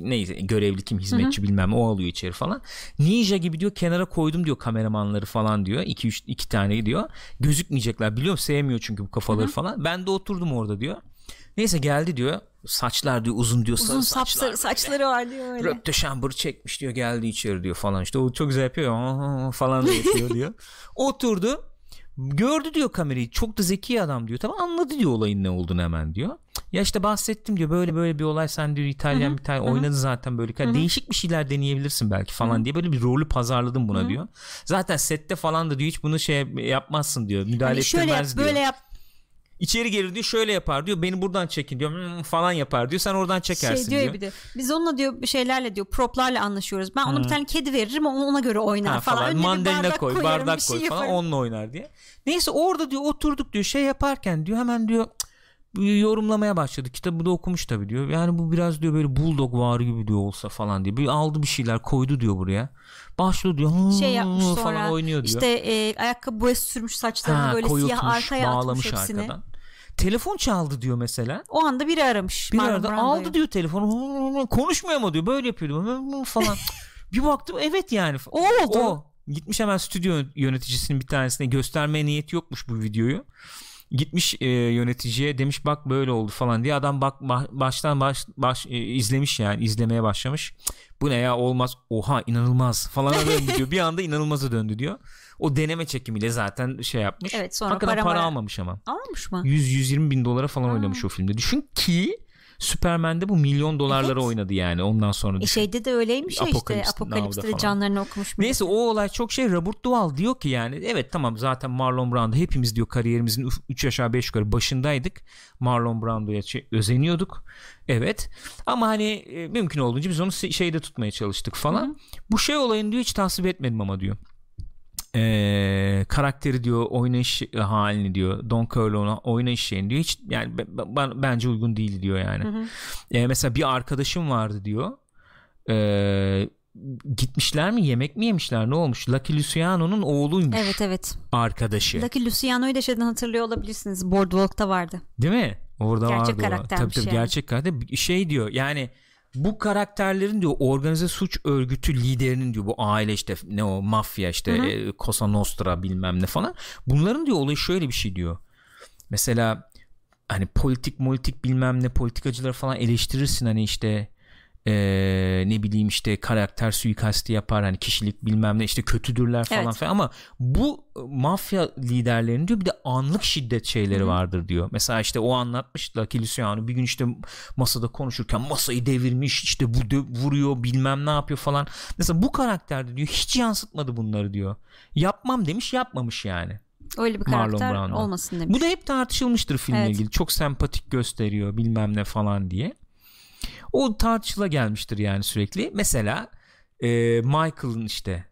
neyse görevli kim hizmetçi Hı-hı. bilmem o alıyor içeri falan. Ninja gibi diyor kenara koydum diyor kameramanları falan diyor. 2 3 2 tane diyor. Gözükmeyecekler biliyor? Sevmiyor çünkü bu kafaları Hı-hı. falan. Ben de oturdum orada diyor. Neyse geldi diyor. Saçlar diyor uzun diyor. Uzun saçlar, saçları var diyor öyle. Röpte şambır çekmiş diyor geldi içeri diyor falan işte o çok güzel yapıyor falan yapıyor diyor. Oturdu gördü diyor kamerayı çok da zeki adam diyor. Tamam anladı diyor olayın ne olduğunu hemen diyor. Ya işte bahsettim diyor böyle böyle bir olay sen diyor İtalyan bir tane oynadı zaten böyle. Hı-hı. değişik bir şeyler deneyebilirsin belki falan Hı-hı. diye böyle bir rolü pazarladım buna Hı-hı. diyor. Zaten sette falan da diyor hiç bunu şey yapmazsın diyor müdahale hani şöyle ettirmez yap, diyor. böyle yap İçeri gelir diyor şöyle yapar diyor beni buradan çekin diyor hmm, falan yapar diyor sen oradan çekersin şey diyor. diyor. Bir de, biz onunla diyor şeylerle diyor proplarla anlaşıyoruz. Ben ona hmm. bir tane kedi veririm ona göre oynar ha, falan. falan. Mandalina koy koyarım, bardak şey koy falan onunla oynar diye. Neyse orada diyor oturduk diyor şey yaparken diyor hemen diyor yorumlamaya başladı. Kitabı da okumuş tabii diyor. Yani bu biraz diyor böyle bulldog var gibi diyor olsa falan diye. Bir aldı bir şeyler koydu diyor buraya. Başlıyor diyor. Şey yapmış sonra falan oynuyor diyor. İşte e, ayakkabı boyası sürmüş saçlarını ha, böyle siyah arkaya bağlamış atmış hepsini. arkadan. Telefon çaldı diyor mesela. O anda biri aramış. Biri aradı aldı diyor telefonu. Konuşmuyor mu diyor. Böyle yapıyordu falan. bir baktım evet yani. O oldu. O. Gitmiş hemen stüdyo yöneticisinin bir tanesine göstermeye niyeti yokmuş bu videoyu. Gitmiş e, yöneticiye demiş bak böyle oldu falan diye adam bak baştan baş, baş e, izlemiş yani izlemeye başlamış. Bu ne ya olmaz oha inanılmaz falan diyor. Bir anda inanılmaza döndü diyor. O deneme çekimiyle zaten şey yapmış. Evet sonra Hakikaten para, para almamış ama. Almamış mı? 100-120 bin dolara falan ha. oynamış o filmde. Düşün ki Superman'de bu milyon dolarlara evet. oynadı yani ondan sonra. E şeyde de öyleymiş ya işte Apokalips'te de canlarını okumuş. Neyse o olay çok şey Robert Duvall diyor ki yani evet tamam zaten Marlon Brando hepimiz diyor kariyerimizin 3 aşağı 5 yukarı başındaydık. Marlon Brando'ya şey, özeniyorduk. Evet ama hani e, mümkün olduğunca biz onu şeyde tutmaya çalıştık falan. Hı-hı. Bu şey olayını diyor hiç tasvip etmedim ama diyor e, karakteri diyor oynayış halini diyor Don Corleone'a oynayış şeyini diyor. Hiç yani ben, bence uygun değil diyor yani. Hı hı. E, mesela bir arkadaşım vardı diyor. E, gitmişler mi yemek mi yemişler ne olmuş? Lucky Luciano'nun oğluymuş evet evet. arkadaşı. Lucky Luciano'yu da şeyden hatırlıyor olabilirsiniz. Boardwalk'ta vardı. Değil mi? Orada gerçek vardı tabii tabii yani. gerçek karakter. Şey diyor yani bu karakterlerin diyor organize suç örgütü liderinin diyor bu aile işte ne o mafya işte hı hı. E, Cosa Nostra bilmem ne falan. Bunların diyor olayı şöyle bir şey diyor. Mesela hani politik politik bilmem ne politikacıları falan eleştirirsin hani işte ee, ne bileyim işte karakter suikasti yapar hani kişilik bilmem ne işte kötüdürler falan evet. falan ama bu mafya liderlerinin diyor bir de anlık şiddet şeyleri Hı-hı. vardır diyor. Mesela işte o anlatmış Lucky Luciano bir gün işte masada konuşurken masayı devirmiş işte bu de, vuruyor bilmem ne yapıyor falan. Mesela bu karakterde diyor hiç yansıtmadı bunları diyor. Yapmam demiş yapmamış yani. Öyle bir karakter olmasın demiş. Bu da hep tartışılmıştır filmle evet. ilgili. Çok sempatik gösteriyor bilmem ne falan diye. O tartışıla gelmiştir yani sürekli. Mesela e, Michael'ın işte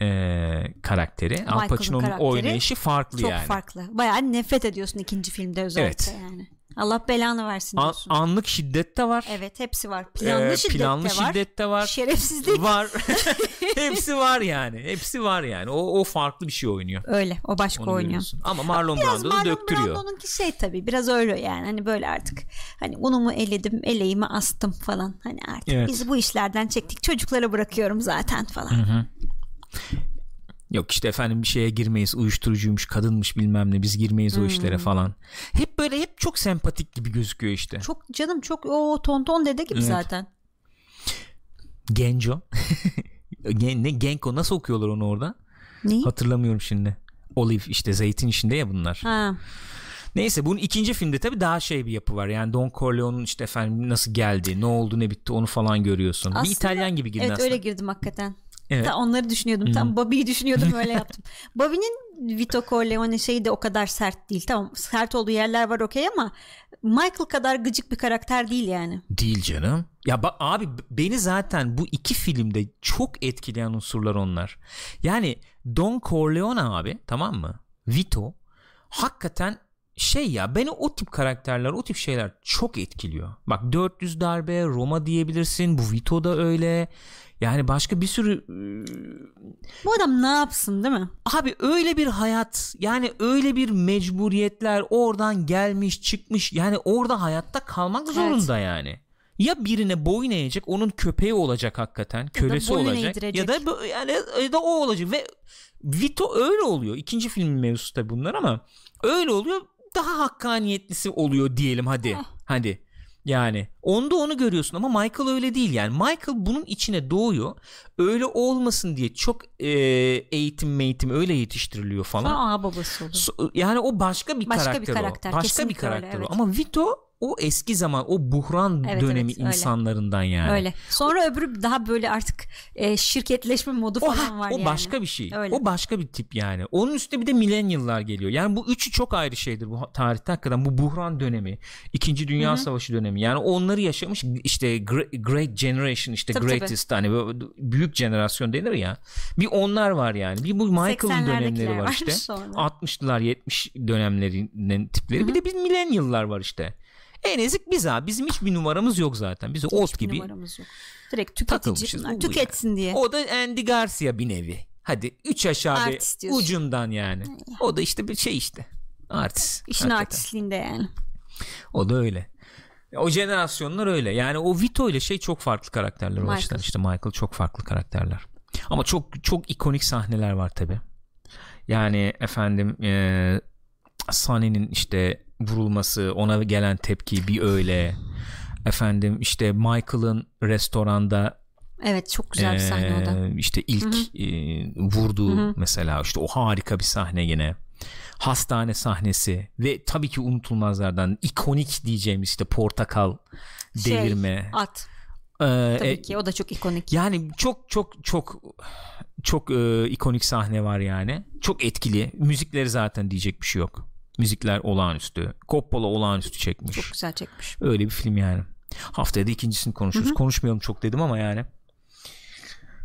e, karakteri Al Pacino'nun oynayışı farklı çok yani. Çok farklı. Bayağı nefret ediyorsun ikinci filmde özellikle evet. yani. Allah belanı versin diyorsun. An, anlık şiddet de var. Evet hepsi var. Planlı ee, şiddet planlı de var. şiddet de var. Şerefsizlik var. hepsi var yani. Hepsi var yani. O, o farklı bir şey oynuyor. Öyle. O başka Onu oynuyor. Ama Marlon Brando da döktürüyor. Marlon Brando'nunki şey tabii biraz öyle yani. Hani böyle artık hani unumu eledim, eleğimi astım falan. Hani artık evet. biz bu işlerden çektik. Çocuklara bırakıyorum zaten falan. Hı hı. Yok işte efendim bir şeye girmeyiz uyuşturucuymuş kadınmış bilmem ne biz girmeyiz hmm. o işlere hmm. falan. Hep böyle hep çok sempatik gibi gözüküyor işte. Çok canım çok o tonton dede gibi evet. zaten. Genco. ne Genko nasıl okuyorlar onu orada? Ne? Hatırlamıyorum şimdi. Olive işte zeytin işinde ya bunlar. Ha. Neyse bunun ikinci filmde tabii daha şey bir yapı var. Yani Don Corleone'un işte efendim nasıl geldi, ne oldu, ne bitti onu falan görüyorsun. Aslında, bir İtalyan gibi girdin evet, aslında. Evet öyle girdim hakikaten. Evet. Ta onları düşünüyordum. Hı-hı. Tam Bobby'yi düşünüyordum öyle yaptım. Bobby'nin Vito Corleone şeyi de o kadar sert değil. Tamam sert olduğu yerler var okey ama Michael kadar gıcık bir karakter değil yani. Değil canım. Ya bak abi beni zaten bu iki filmde çok etkileyen unsurlar onlar. Yani Don Corleone abi tamam mı? Vito hakikaten şey ya beni o tip karakterler o tip şeyler çok etkiliyor. Bak 400 darbe Roma diyebilirsin bu Vito da öyle. Yani başka bir sürü bu adam ne yapsın değil mi? Abi öyle bir hayat yani öyle bir mecburiyetler oradan gelmiş çıkmış yani orada hayatta kalmak evet. zorunda yani. Ya birine boyun eğecek onun köpeği olacak hakikaten ya kölesi olacak eğdirecek. ya da yani ya da o olacak ve Vito öyle oluyor. İkinci filmin mevzusu da bunlar ama öyle oluyor daha hakkaniyetlisi oluyor diyelim hadi. Heh. Hadi. Yani onda onu görüyorsun ama Michael öyle değil yani Michael bunun içine doğuyor öyle olmasın diye çok e, eğitim eğitim öyle yetiştiriliyor falan. Sonra babası oluyor. yani o başka bir başka karakter, bir karakter o. Başka bir karakter öyle, o. Evet. Ama Vito o eski zaman o buhran evet, dönemi evet, insanlarından yani. Öyle. Sonra öbürü daha böyle artık e, şirketleşme modu falan o, var o yani. O başka bir şey. Öyle. O başka bir tip yani. Onun üstüne bir de millennial'lar geliyor. Yani bu üçü çok ayrı şeydir bu tarihte hakikaten. Bu buhran dönemi, İkinci Dünya Hı-hı. Savaşı dönemi. Yani onları yaşamış işte Great Generation işte tabii, greatest tabii. hani büyük jenerasyon denir ya. Bir onlar var yani. Bir bu Michael'ın dönemleri var işte. Sonra. 60'lılar 70 dönemlerinin tipleri. Hı-hı. Bir de bir millennial'lar var işte. En ezik biz abi. Bizim hiçbir numaramız yok zaten. Biz old gibi. numaramız yok. Direkt tüketici. Tüketsin yani. diye. O da Andy Garcia bir nevi. Hadi üç aşağı bir ucundan yani. O da işte bir şey işte. Artist. İşin hakikaten. artistliğinde yani. O da öyle. O jenerasyonlar öyle. Yani o Vito ile şey çok farklı karakterler o açıdan. İşte Michael çok farklı karakterler. Ama çok çok ikonik sahneler var tabi. Yani efendim e, Sunny'nin işte vurulması ona gelen tepki bir öyle efendim işte Michael'ın restoranda Evet çok güzel bir sahne o da. İşte ilk E, vurduğu Hı-hı. mesela işte o harika bir sahne yine. Hastane sahnesi ve tabii ki unutulmazlardan ikonik diyeceğimiz işte portakal şey, devirme. At. Ee, tabii e, ki o da çok ikonik. Yani çok çok çok çok e, ikonik sahne var yani. Çok etkili. Müzikleri zaten diyecek bir şey yok. Müzikler olağanüstü. Coppola olağanüstü çekmiş. Çok güzel çekmiş. Öyle bir film yani. Haftaya da ikincisini konuşuruz. Hı-hı. Konuşmayalım çok dedim ama yani.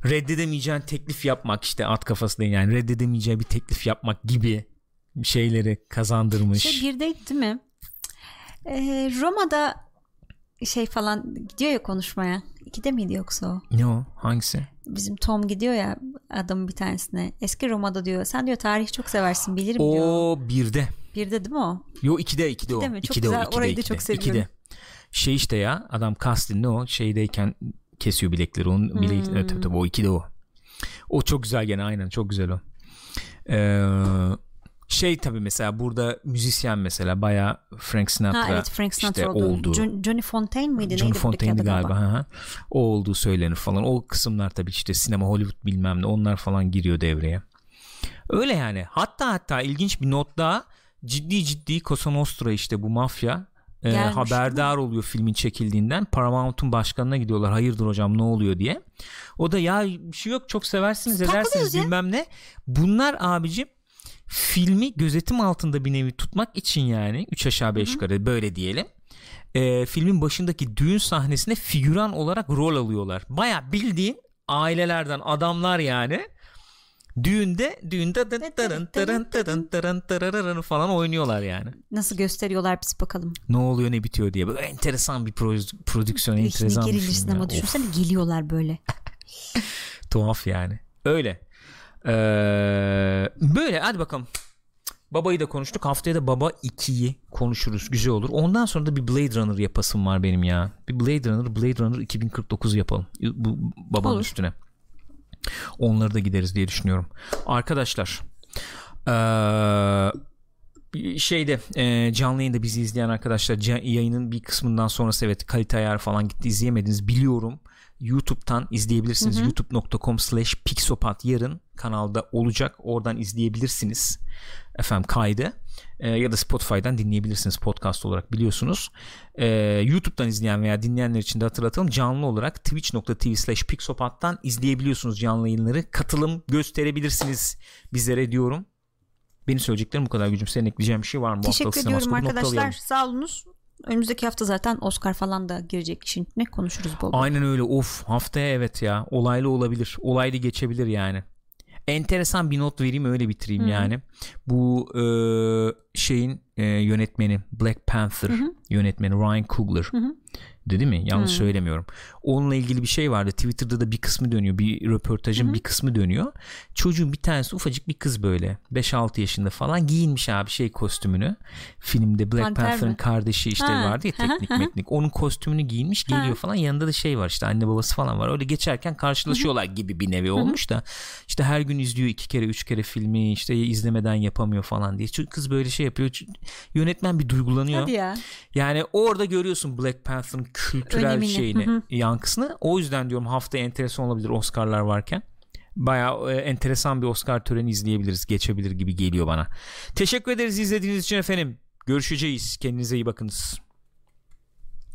Reddedemeyeceğin teklif yapmak işte at kafası değil yani reddedemeyeceği bir teklif yapmak gibi şeyleri kazandırmış. Şey birdeydi değil mi? Ee, Roma'da şey falan gidiyor ya konuşmaya. İkide miydi yoksa o? Ne o? Hangisi? Bizim Tom gidiyor ya adamın bir tanesine. Eski Roma'da diyor. Sen diyor tarih çok seversin bilirim o diyor. O birde. Birde değil mi o? Yo ikide ikide, ikide o. Mi? Çok ikide güzel. o. İkide, Orayı ikide, da çok seviyorum. İkide. Şey işte ya adam Kastin ne o şeydeyken kesiyor bilekleri onun hmm. bilek evet, tabii, tabii o ikide o. O çok güzel gene aynen çok güzel o. Ee, şey tabi mesela burada müzisyen mesela baya Frank Sinatra, ha, evet, Frank Sinatra işte oldu. oldu. John, Johnny Fontaine miydi? Johnny Fontaine'di galiba. galiba. Ha. O olduğu söylenir falan. O kısımlar tabi işte sinema Hollywood bilmem ne onlar falan giriyor devreye. Öyle yani. Hatta hatta ilginç bir not daha ciddi ciddi Cosa Nostra işte bu mafya e, haberdar oluyor filmin çekildiğinden. Paramount'un başkanına gidiyorlar. Hayırdır hocam ne oluyor diye. O da ya bir şey yok çok seversiniz edersiniz bilmem ne. Bunlar abicim filmi gözetim altında bir nevi tutmak için yani 3 aşağı 5 yukarı böyle diyelim. E, filmin başındaki düğün sahnesine figüran olarak rol alıyorlar. Baya bildiğin ailelerden adamlar yani düğünde düğünde tırın tırın tırın tırın tırın falan oynuyorlar yani. Nasıl gösteriyorlar biz bakalım. Ne oluyor ne bitiyor diye böyle enteresan bir prodüksiyon enteresan bir film. sinema düşünsene geliyorlar böyle. Tuhaf yani. Öyle. Ee, böyle hadi bakalım. Babayı da konuştuk. Haftaya da Baba 2'yi konuşuruz. Güzel olur. Ondan sonra da bir Blade Runner yapasım var benim ya. Bir Blade Runner, Blade Runner 2049 yapalım. Bu babanın olur. üstüne. Onları da gideriz diye düşünüyorum. Arkadaşlar ee, şeyde e, canlı yayında bizi izleyen arkadaşlar yayının bir kısmından sonrası evet kalite ayar falan gitti izleyemediniz biliyorum YouTube'dan izleyebilirsiniz. youtube.com slash pixopat yarın kanalda olacak. Oradan izleyebilirsiniz. Efendim kaydı. E, ya da Spotify'dan dinleyebilirsiniz podcast olarak biliyorsunuz. E, YouTube'dan izleyen veya dinleyenler için de hatırlatalım. Canlı olarak twitch.tv slash pixopat'tan izleyebiliyorsunuz canlı yayınları. Katılım gösterebilirsiniz bizlere diyorum. Benim söyleyeceklerim bu kadar gücüm. Senin ekleyeceğin bir şey var mı? Teşekkür ediyorum arkadaşlar. Sağ olunuz. Önümüzdeki hafta zaten Oscar falan da girecek işin ne konuşuruz bol. Aynen öyle of haftaya evet ya olaylı olabilir olaylı geçebilir yani. enteresan bir not vereyim öyle bitireyim Hı-hı. yani. Bu e, şeyin e, yönetmeni Black Panther Hı-hı. yönetmeni Ryan Coogler. Hı-hı Değil mi? Yanlış hmm. söylemiyorum. Onunla ilgili bir şey vardı. Twitter'da da bir kısmı dönüyor. Bir röportajın hmm. bir kısmı dönüyor. Çocuğun bir tanesi ufacık bir kız böyle. 5-6 yaşında falan giyinmiş abi şey kostümünü. Filmde Black Panther'ın kardeşi işte ha. vardı ya teknik meknik. Onun kostümünü giyinmiş geliyor ha. falan. Yanında da şey var işte anne babası falan var. Öyle geçerken karşılaşıyorlar gibi bir nevi olmuş da. işte her gün izliyor iki kere üç kere filmi işte izlemeden yapamıyor falan diye. Çünkü kız böyle şey yapıyor. Yönetmen bir duygulanıyor. Hadi ya. Yani orada görüyorsun Black Panther'ın kültürel Önemini. şeyini, Hı-hı. yankısını. O yüzden diyorum hafta enteresan olabilir Oscar'lar varken. Baya e, enteresan bir Oscar töreni izleyebiliriz. Geçebilir gibi geliyor bana. Teşekkür ederiz izlediğiniz için efendim. Görüşeceğiz. Kendinize iyi bakınız.